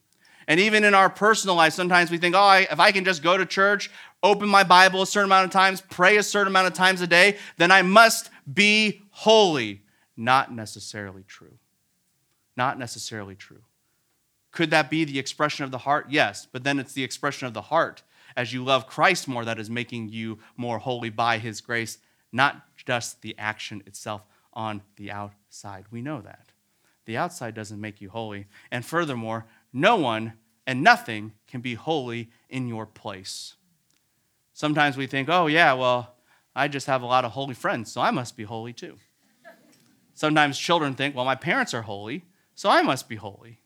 And even in our personal life, sometimes we think, oh, I, if I can just go to church, open my Bible a certain amount of times, pray a certain amount of times a day, then I must be holy. Not necessarily true. Not necessarily true. Could that be the expression of the heart? Yes, but then it's the expression of the heart as you love Christ more that is making you more holy by his grace, not just the action itself on the outside. We know that. The outside doesn't make you holy. And furthermore, no one and nothing can be holy in your place. Sometimes we think, oh, yeah, well, I just have a lot of holy friends, so I must be holy too. Sometimes children think, well, my parents are holy, so I must be holy.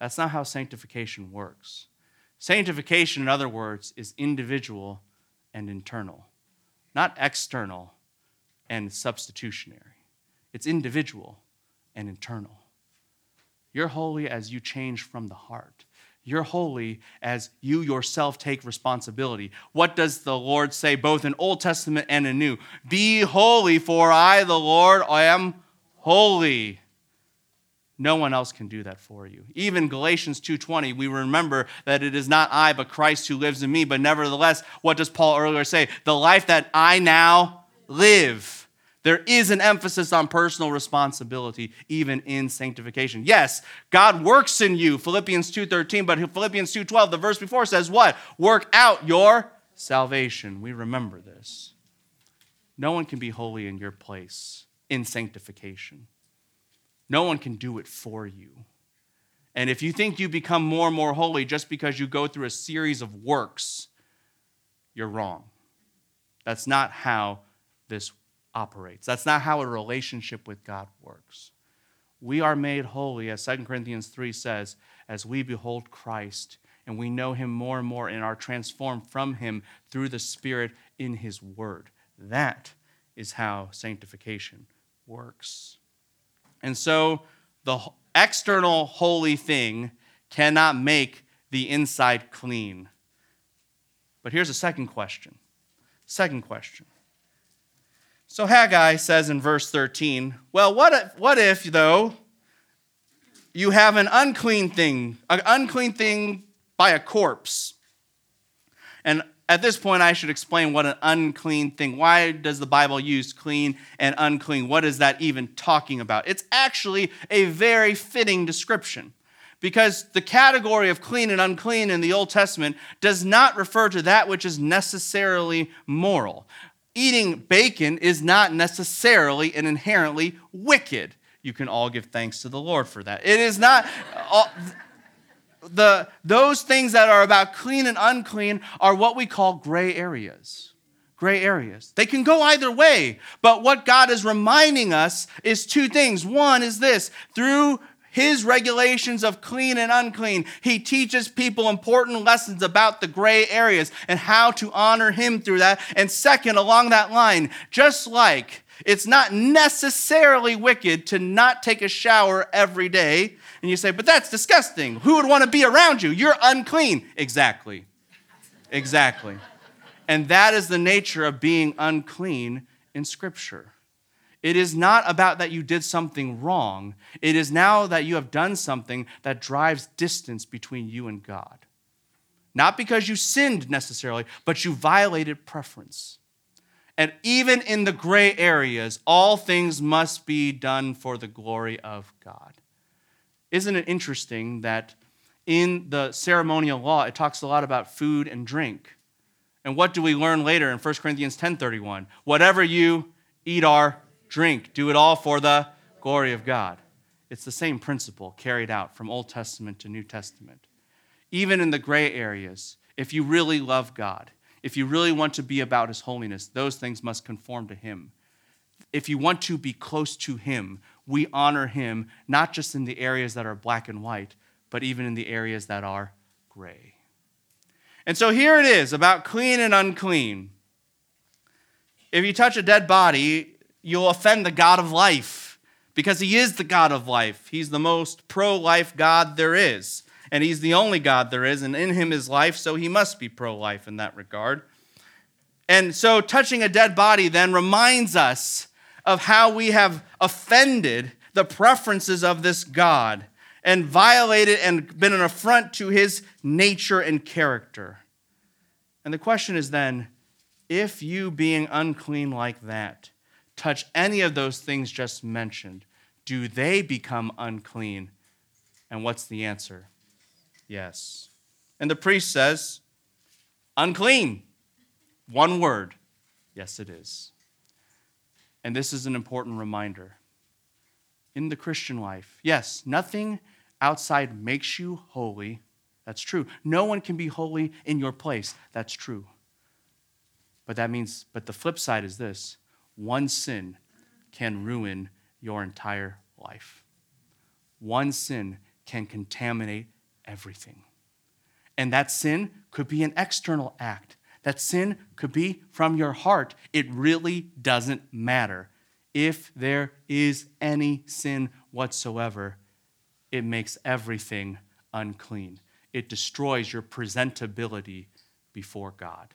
That's not how sanctification works. Sanctification, in other words, is individual and internal, not external and substitutionary. It's individual and internal. You're holy as you change from the heart. You're holy as you yourself take responsibility. What does the Lord say both in Old Testament and in New? Be holy, for I, the Lord, I am holy. No one else can do that for you. Even Galatians 2:20, we remember that it is not I but Christ who lives in me, but nevertheless, what does Paul earlier say? The life that I now live there is an emphasis on personal responsibility even in sanctification. Yes, God works in you, Philippians 2:13, but Philippians 2:12, the verse before says what? Work out your salvation. We remember this. No one can be holy in your place in sanctification. No one can do it for you. And if you think you become more and more holy just because you go through a series of works, you're wrong. That's not how this operates. That's not how a relationship with God works. We are made holy, as 2 Corinthians 3 says, as we behold Christ and we know him more and more and are transformed from him through the Spirit in his word. That is how sanctification works. And so the external holy thing cannot make the inside clean. But here's a second question. Second question so Haggai says in verse 13, well, what if, what if though, you have an unclean thing, an unclean thing by a corpse? And at this point, I should explain what an unclean thing. Why does the Bible use clean and unclean? What is that even talking about? It's actually a very fitting description because the category of clean and unclean in the Old Testament does not refer to that which is necessarily moral eating bacon is not necessarily and inherently wicked. You can all give thanks to the Lord for that. It is not. All, the, those things that are about clean and unclean are what we call gray areas. Gray areas. They can go either way, but what God is reminding us is two things. One is this through his regulations of clean and unclean. He teaches people important lessons about the gray areas and how to honor him through that. And second, along that line, just like it's not necessarily wicked to not take a shower every day. And you say, but that's disgusting. Who would want to be around you? You're unclean. Exactly. Exactly. And that is the nature of being unclean in Scripture. It is not about that you did something wrong. It is now that you have done something that drives distance between you and God. Not because you sinned necessarily, but you violated preference. And even in the gray areas, all things must be done for the glory of God. Isn't it interesting that in the ceremonial law it talks a lot about food and drink? And what do we learn later in 1 Corinthians 10:31? Whatever you eat are drink, do it all for the glory of God. It's the same principle carried out from Old Testament to New Testament. Even in the gray areas, if you really love God, if you really want to be about His holiness, those things must conform to Him. If you want to be close to Him, we honor Him not just in the areas that are black and white, but even in the areas that are gray. And so here it is about clean and unclean. If you touch a dead body, you'll offend the God of life because he is the God of life. He's the most pro life God there is. And he's the only God there is, and in him is life, so he must be pro life in that regard. And so, touching a dead body then reminds us of how we have offended the preferences of this God and violated and been an affront to his nature and character. And the question is then if you, being unclean like that, touch any of those things just mentioned, do they become unclean? And what's the answer? Yes. And the priest says, unclean. One word. Yes, it is. And this is an important reminder. In the Christian life, yes, nothing outside makes you holy. That's true. No one can be holy in your place. That's true. But that means, but the flip side is this one sin can ruin your entire life. One sin can contaminate everything. And that sin could be an external act. That sin could be from your heart. It really doesn't matter. If there is any sin whatsoever, it makes everything unclean. It destroys your presentability before God.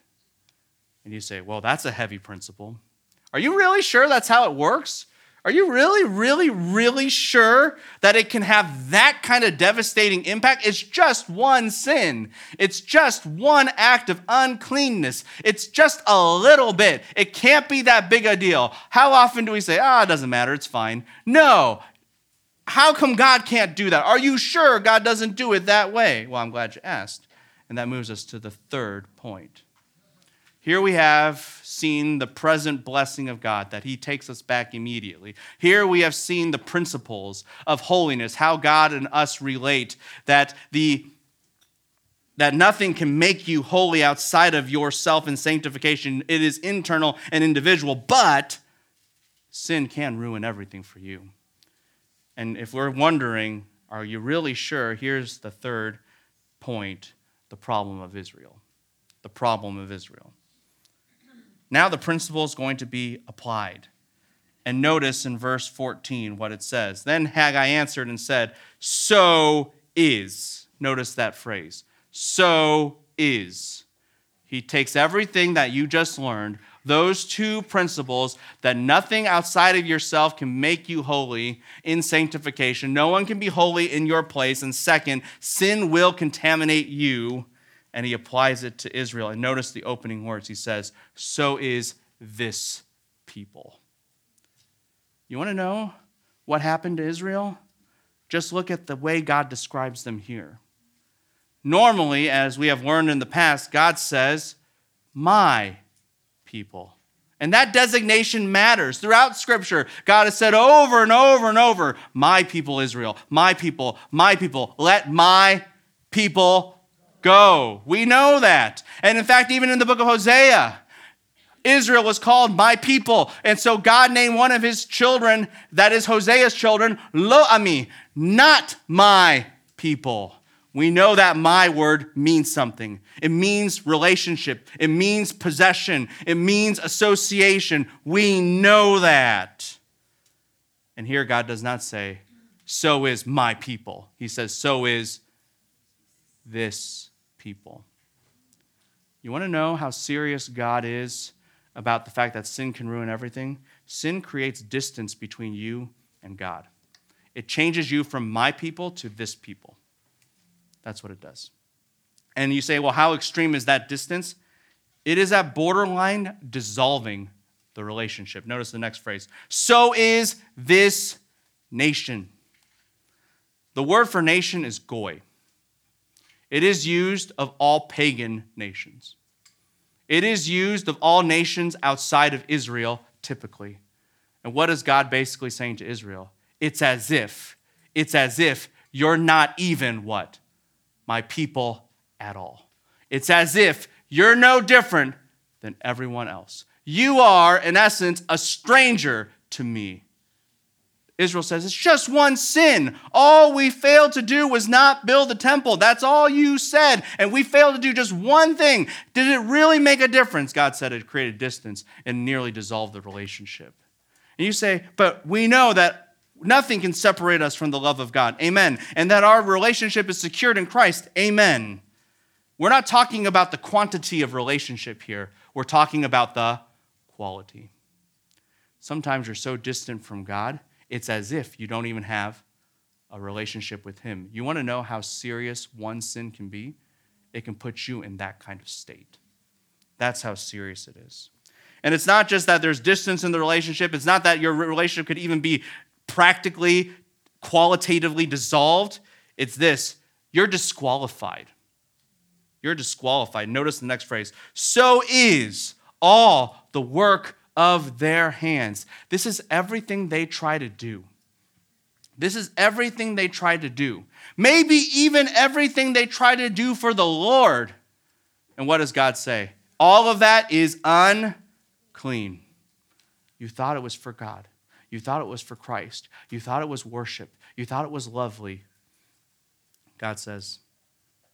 And you say, well, that's a heavy principle. Are you really sure that's how it works? Are you really, really, really sure that it can have that kind of devastating impact? It's just one sin. It's just one act of uncleanness. It's just a little bit. It can't be that big a deal. How often do we say, ah, oh, it doesn't matter, it's fine? No. How come God can't do that? Are you sure God doesn't do it that way? Well, I'm glad you asked. And that moves us to the third point. Here we have seen the present blessing of God, that He takes us back immediately. Here we have seen the principles of holiness, how God and us relate, that the that nothing can make you holy outside of yourself and sanctification. It is internal and individual, but sin can ruin everything for you. And if we're wondering, are you really sure? Here's the third point the problem of Israel. The problem of Israel. Now the principle is going to be applied. And notice in verse 14 what it says. Then Haggai answered and said, So is. Notice that phrase. So is. He takes everything that you just learned, those two principles that nothing outside of yourself can make you holy in sanctification. No one can be holy in your place. And second, sin will contaminate you and he applies it to Israel. And notice the opening words. He says, So is this people. You want to know what happened to Israel? Just look at the way God describes them here. Normally, as we have learned in the past, God says, My people. And that designation matters. Throughout Scripture, God has said over and over and over, My people, Israel, my people, my people, let my people go. We know that. And in fact, even in the book of Hosea, Israel was called my people. And so God named one of his children, that is Hosea's children, Lo Ami, not my people. We know that my word means something. It means relationship. It means possession. It means association. We know that. And here God does not say, so is my people. He says, so is this people. You want to know how serious God is about the fact that sin can ruin everything? Sin creates distance between you and God. It changes you from my people to this people. That's what it does. And you say, well, how extreme is that distance? It is at borderline dissolving the relationship. Notice the next phrase. So is this nation. The word for nation is goy. It is used of all pagan nations. It is used of all nations outside of Israel, typically. And what is God basically saying to Israel? It's as if, it's as if you're not even what? My people at all. It's as if you're no different than everyone else. You are, in essence, a stranger to me. Israel says, It's just one sin. All we failed to do was not build the temple. That's all you said. And we failed to do just one thing. Did it really make a difference? God said it created distance and nearly dissolved the relationship. And you say, But we know that nothing can separate us from the love of God. Amen. And that our relationship is secured in Christ. Amen. We're not talking about the quantity of relationship here, we're talking about the quality. Sometimes you're so distant from God it's as if you don't even have a relationship with Him. You want to know how serious one sin can be? It can put you in that kind of state. That's how serious it is. And it's not just that there's distance in the relationship, it's not that your relationship could even be practically, qualitatively dissolved. It's this you're disqualified. You're disqualified. Notice the next phrase so is all the work of their hands. This is everything they try to do. This is everything they try to do. Maybe even everything they try to do for the Lord. And what does God say? All of that is unclean. You thought it was for God. You thought it was for Christ. You thought it was worship. You thought it was lovely. God says,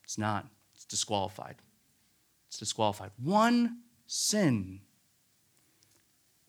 it's not. It's disqualified. It's disqualified. One sin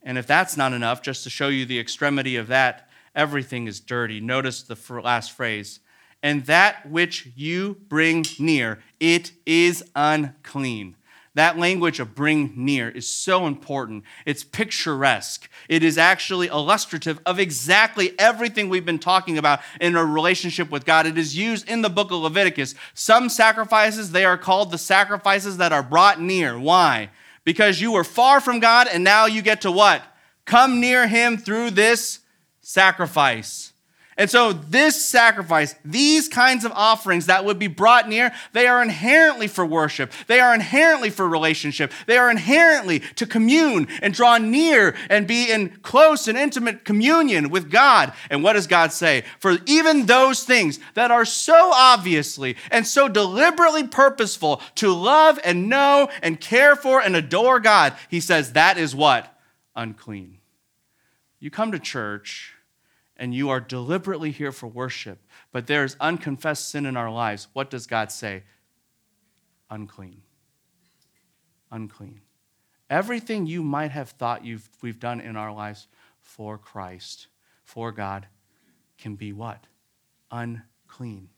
and if that's not enough, just to show you the extremity of that, everything is dirty. Notice the last phrase. And that which you bring near, it is unclean. That language of bring near is so important. It's picturesque. It is actually illustrative of exactly everything we've been talking about in a relationship with God. It is used in the book of Leviticus. Some sacrifices, they are called the sacrifices that are brought near. Why? Because you were far from God and now you get to what? Come near Him through this sacrifice. And so, this sacrifice, these kinds of offerings that would be brought near, they are inherently for worship. They are inherently for relationship. They are inherently to commune and draw near and be in close and intimate communion with God. And what does God say? For even those things that are so obviously and so deliberately purposeful to love and know and care for and adore God, He says that is what? Unclean. You come to church and you are deliberately here for worship, but there is unconfessed sin in our lives, what does God say? Unclean. Unclean. Everything you might have thought you've, we've done in our lives for Christ, for God, can be what? Unclean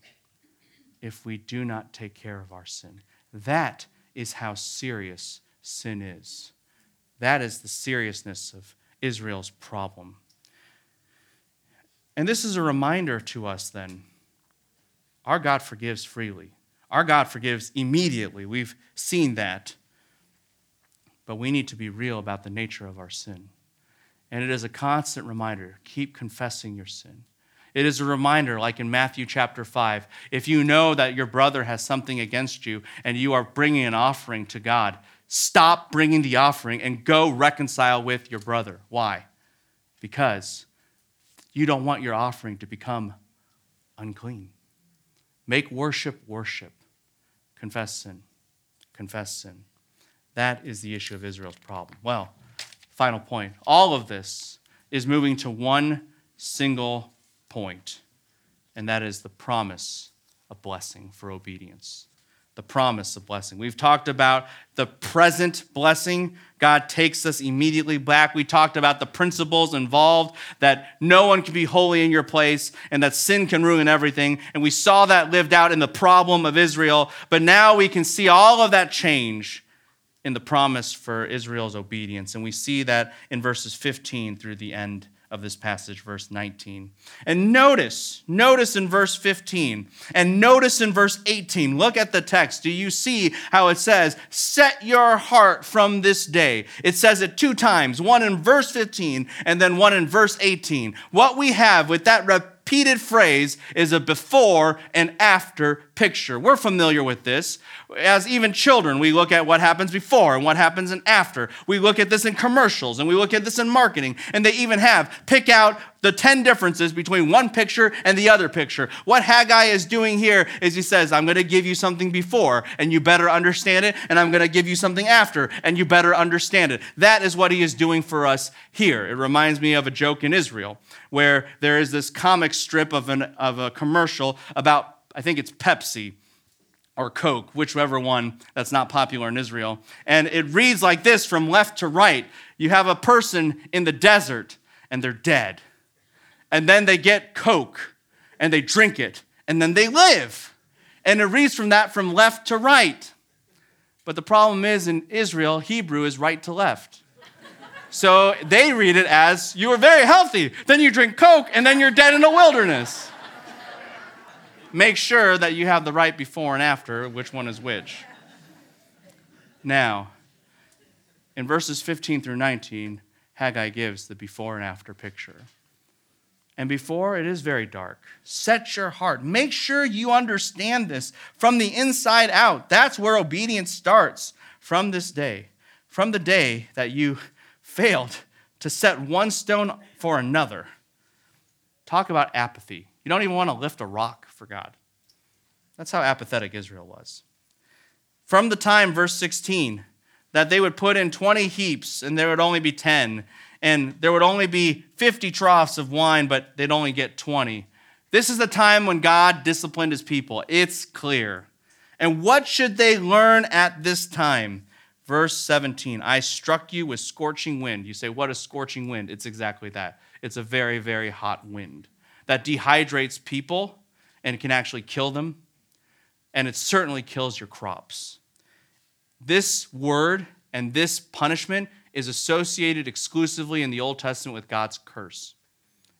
if we do not take care of our sin. That is how serious sin is. That is the seriousness of Israel's problem. And this is a reminder to us then our God forgives freely, our God forgives immediately. We've seen that. But we need to be real about the nature of our sin. And it is a constant reminder keep confessing your sin. It is a reminder, like in Matthew chapter 5, if you know that your brother has something against you and you are bringing an offering to God, stop bringing the offering and go reconcile with your brother. Why? Because you don't want your offering to become unclean. Make worship worship. Confess sin. Confess sin. That is the issue of Israel's problem. Well, final point. All of this is moving to one single point, and that is the promise of blessing for obedience the promise of blessing. We've talked about the present blessing. God takes us immediately back. We talked about the principles involved that no one can be holy in your place and that sin can ruin everything. And we saw that lived out in the problem of Israel. But now we can see all of that change in the promise for Israel's obedience. And we see that in verses 15 through the end of this passage, verse 19. And notice, notice in verse 15 and notice in verse 18. Look at the text. Do you see how it says, Set your heart from this day? It says it two times, one in verse 15 and then one in verse 18. What we have with that repeated phrase is a before and after picture. We're familiar with this. As even children, we look at what happens before and what happens in after. We look at this in commercials and we look at this in marketing, and they even have pick out the 10 differences between one picture and the other picture. What Haggai is doing here is he says, I'm going to give you something before, and you better understand it, and I'm going to give you something after, and you better understand it. That is what he is doing for us here. It reminds me of a joke in Israel where there is this comic strip of, an, of a commercial about, I think it's Pepsi or Coke, whichever one that's not popular in Israel. And it reads like this from left to right You have a person in the desert, and they're dead and then they get Coke and they drink it and then they live. And it reads from that from left to right. But the problem is in Israel, Hebrew is right to left. So they read it as you are very healthy, then you drink Coke, and then you're dead in a wilderness. Make sure that you have the right before and after, which one is which. Now, in verses 15 through 19, Haggai gives the before and after picture and before it is very dark. Set your heart. Make sure you understand this from the inside out. That's where obedience starts from this day, from the day that you failed to set one stone for another. Talk about apathy. You don't even want to lift a rock for God. That's how apathetic Israel was. From the time, verse 16, that they would put in 20 heaps and there would only be 10, and there would only be 50 troughs of wine, but they'd only get 20. This is the time when God disciplined his people. It's clear. And what should they learn at this time? Verse 17 I struck you with scorching wind. You say, What is scorching wind? It's exactly that. It's a very, very hot wind that dehydrates people and can actually kill them. And it certainly kills your crops. This word and this punishment is associated exclusively in the Old Testament with God's curse.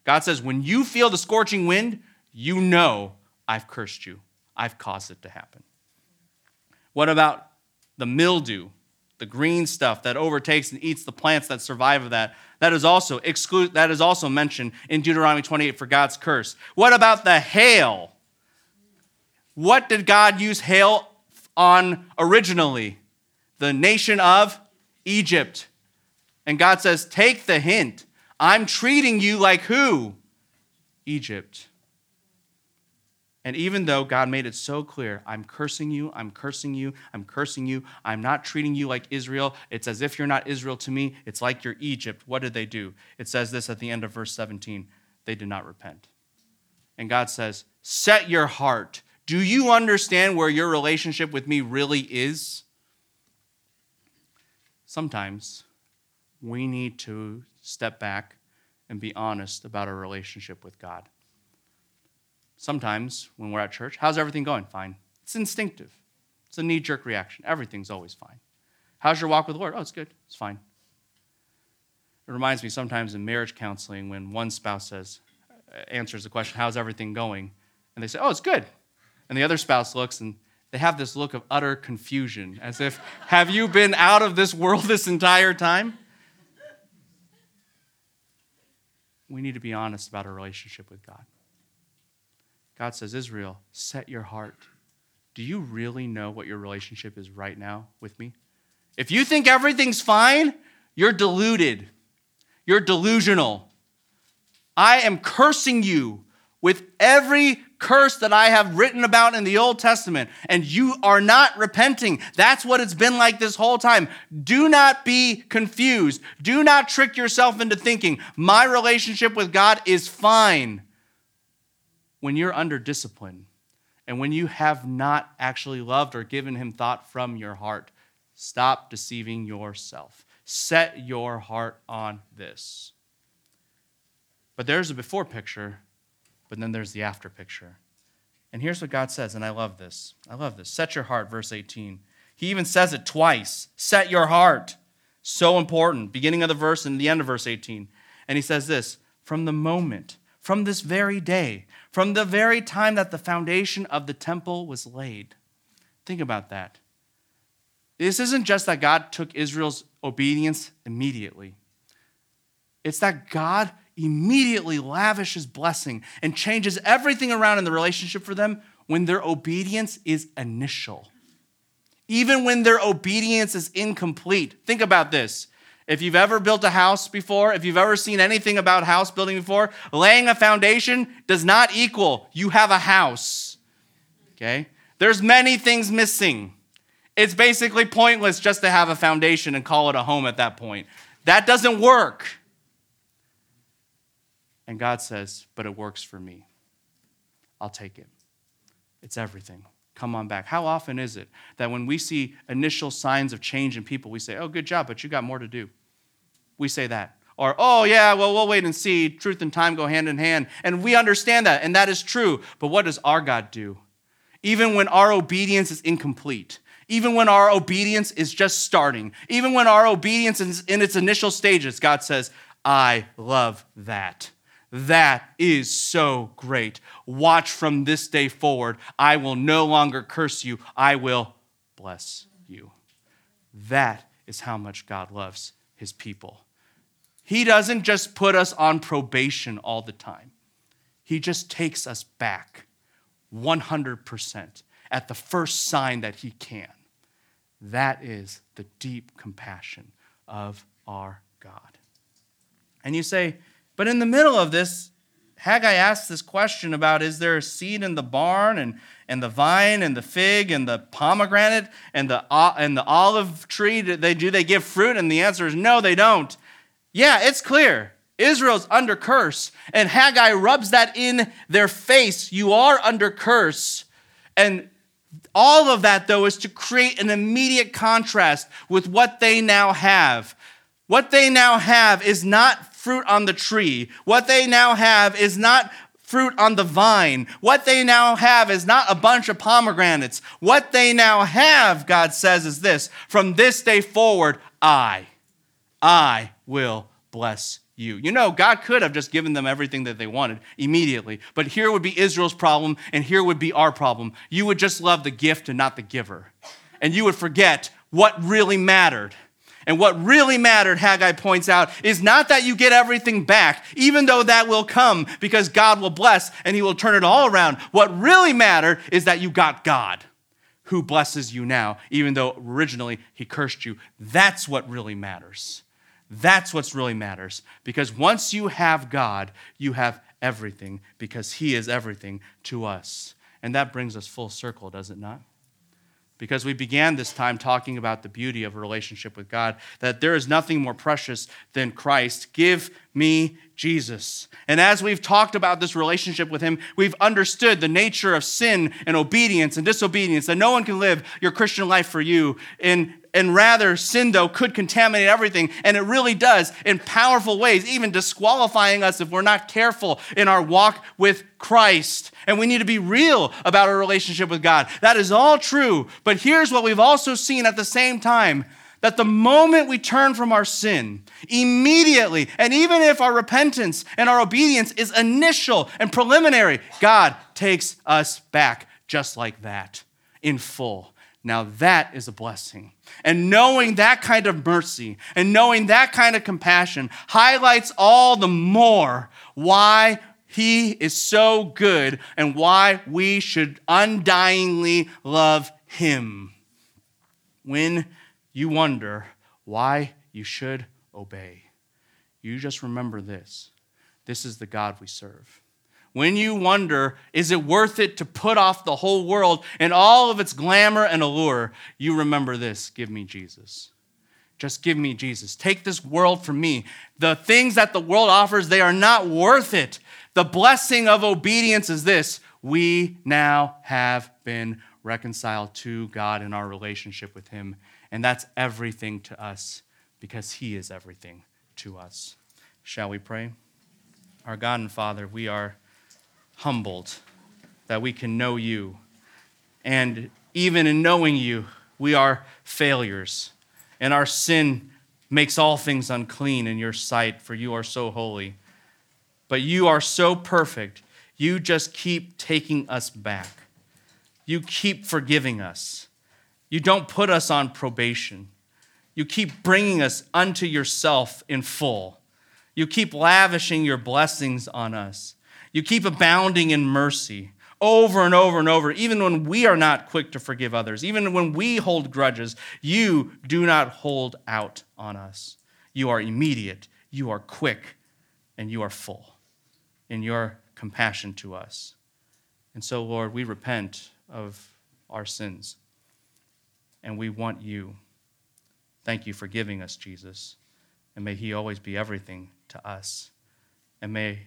God says, when you feel the scorching wind, you know I've cursed you. I've caused it to happen. What about the mildew, the green stuff that overtakes and eats the plants that survive of that? That is also exclu- that is also mentioned in Deuteronomy 28 for God's curse. What about the hail? What did God use hail on originally? The nation of Egypt. And God says, Take the hint. I'm treating you like who? Egypt. And even though God made it so clear, I'm cursing you, I'm cursing you, I'm cursing you, I'm not treating you like Israel. It's as if you're not Israel to me. It's like you're Egypt. What did they do? It says this at the end of verse 17 they did not repent. And God says, Set your heart. Do you understand where your relationship with me really is? Sometimes we need to step back and be honest about our relationship with God. Sometimes when we're at church, how's everything going? Fine. It's instinctive, it's a knee jerk reaction. Everything's always fine. How's your walk with the Lord? Oh, it's good. It's fine. It reminds me sometimes in marriage counseling when one spouse says, answers the question, How's everything going? And they say, Oh, it's good. And the other spouse looks and they have this look of utter confusion, as if, Have you been out of this world this entire time? we need to be honest about our relationship with God. God says, Israel, set your heart. Do you really know what your relationship is right now with me? If you think everything's fine, you're deluded. You're delusional. I am cursing you with every curse that I have written about in the Old Testament, and you are not repenting. That's what it's been like this whole time. Do not be confused. Do not trick yourself into thinking my relationship with God is fine when you're under discipline and when you have not actually loved or given Him thought from your heart. Stop deceiving yourself. Set your heart on this. But there's a before picture but then there's the after picture. And here's what God says, and I love this. I love this. Set your heart, verse 18. He even says it twice. Set your heart. So important. Beginning of the verse and the end of verse 18. And he says this from the moment, from this very day, from the very time that the foundation of the temple was laid. Think about that. This isn't just that God took Israel's obedience immediately, it's that God immediately lavishes blessing and changes everything around in the relationship for them when their obedience is initial. Even when their obedience is incomplete. Think about this. If you've ever built a house before, if you've ever seen anything about house building before, laying a foundation does not equal you have a house. Okay? There's many things missing. It's basically pointless just to have a foundation and call it a home at that point. That doesn't work. And God says, but it works for me. I'll take it. It's everything. Come on back. How often is it that when we see initial signs of change in people, we say, oh, good job, but you got more to do? We say that. Or, oh, yeah, well, we'll wait and see. Truth and time go hand in hand. And we understand that, and that is true. But what does our God do? Even when our obedience is incomplete, even when our obedience is just starting, even when our obedience is in its initial stages, God says, I love that. That is so great. Watch from this day forward. I will no longer curse you, I will bless you. That is how much God loves his people. He doesn't just put us on probation all the time, He just takes us back 100% at the first sign that He can. That is the deep compassion of our God. And you say, but in the middle of this, Haggai asks this question about is there a seed in the barn and, and the vine and the fig and the pomegranate and the, and the olive tree? Do they, do they give fruit? And the answer is no, they don't. Yeah, it's clear. Israel's under curse. And Haggai rubs that in their face. You are under curse. And all of that, though, is to create an immediate contrast with what they now have. What they now have is not fruit on the tree. What they now have is not fruit on the vine. What they now have is not a bunch of pomegranates. What they now have, God says, is this from this day forward, I, I will bless you. You know, God could have just given them everything that they wanted immediately, but here would be Israel's problem, and here would be our problem. You would just love the gift and not the giver, and you would forget what really mattered. And what really mattered, Haggai points out, is not that you get everything back, even though that will come because God will bless and He will turn it all around. What really mattered is that you got God who blesses you now, even though originally He cursed you. That's what really matters. That's what really matters. Because once you have God, you have everything because He is everything to us. And that brings us full circle, does it not? Because we began this time talking about the beauty of a relationship with God, that there is nothing more precious than Christ. Give me Jesus. And as we've talked about this relationship with Him, we've understood the nature of sin and obedience and disobedience, that no one can live your Christian life for you. And, and rather, sin, though, could contaminate everything. And it really does in powerful ways, even disqualifying us if we're not careful in our walk with Christ. And we need to be real about our relationship with God. That is all true. But here's what we've also seen at the same time that the moment we turn from our sin, immediately, and even if our repentance and our obedience is initial and preliminary, God takes us back just like that in full. Now that is a blessing. And knowing that kind of mercy and knowing that kind of compassion highlights all the more why he is so good and why we should undyingly love him. When you wonder why you should obey, you just remember this this is the God we serve. When you wonder, is it worth it to put off the whole world and all of its glamour and allure, you remember this give me Jesus. Just give me Jesus. Take this world from me. The things that the world offers, they are not worth it. The blessing of obedience is this we now have been reconciled to God in our relationship with Him and that's everything to us because He is everything to us. Shall we pray? Our God and Father, we are humbled that we can know you. And even in knowing you, we are failures. And our sin makes all things unclean in your sight, for you are so holy. But you are so perfect. You just keep taking us back. You keep forgiving us. You don't put us on probation. You keep bringing us unto yourself in full. You keep lavishing your blessings on us. You keep abounding in mercy over and over and over, even when we are not quick to forgive others, even when we hold grudges, you do not hold out on us. You are immediate, you are quick, and you are full in your compassion to us. And so, Lord, we repent of our sins, and we want you. Thank you for giving us Jesus, and may he always be everything to us. And may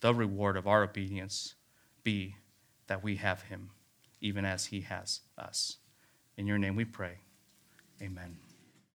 the reward of our obedience be that we have him, even as he has us. In your name we pray. Amen.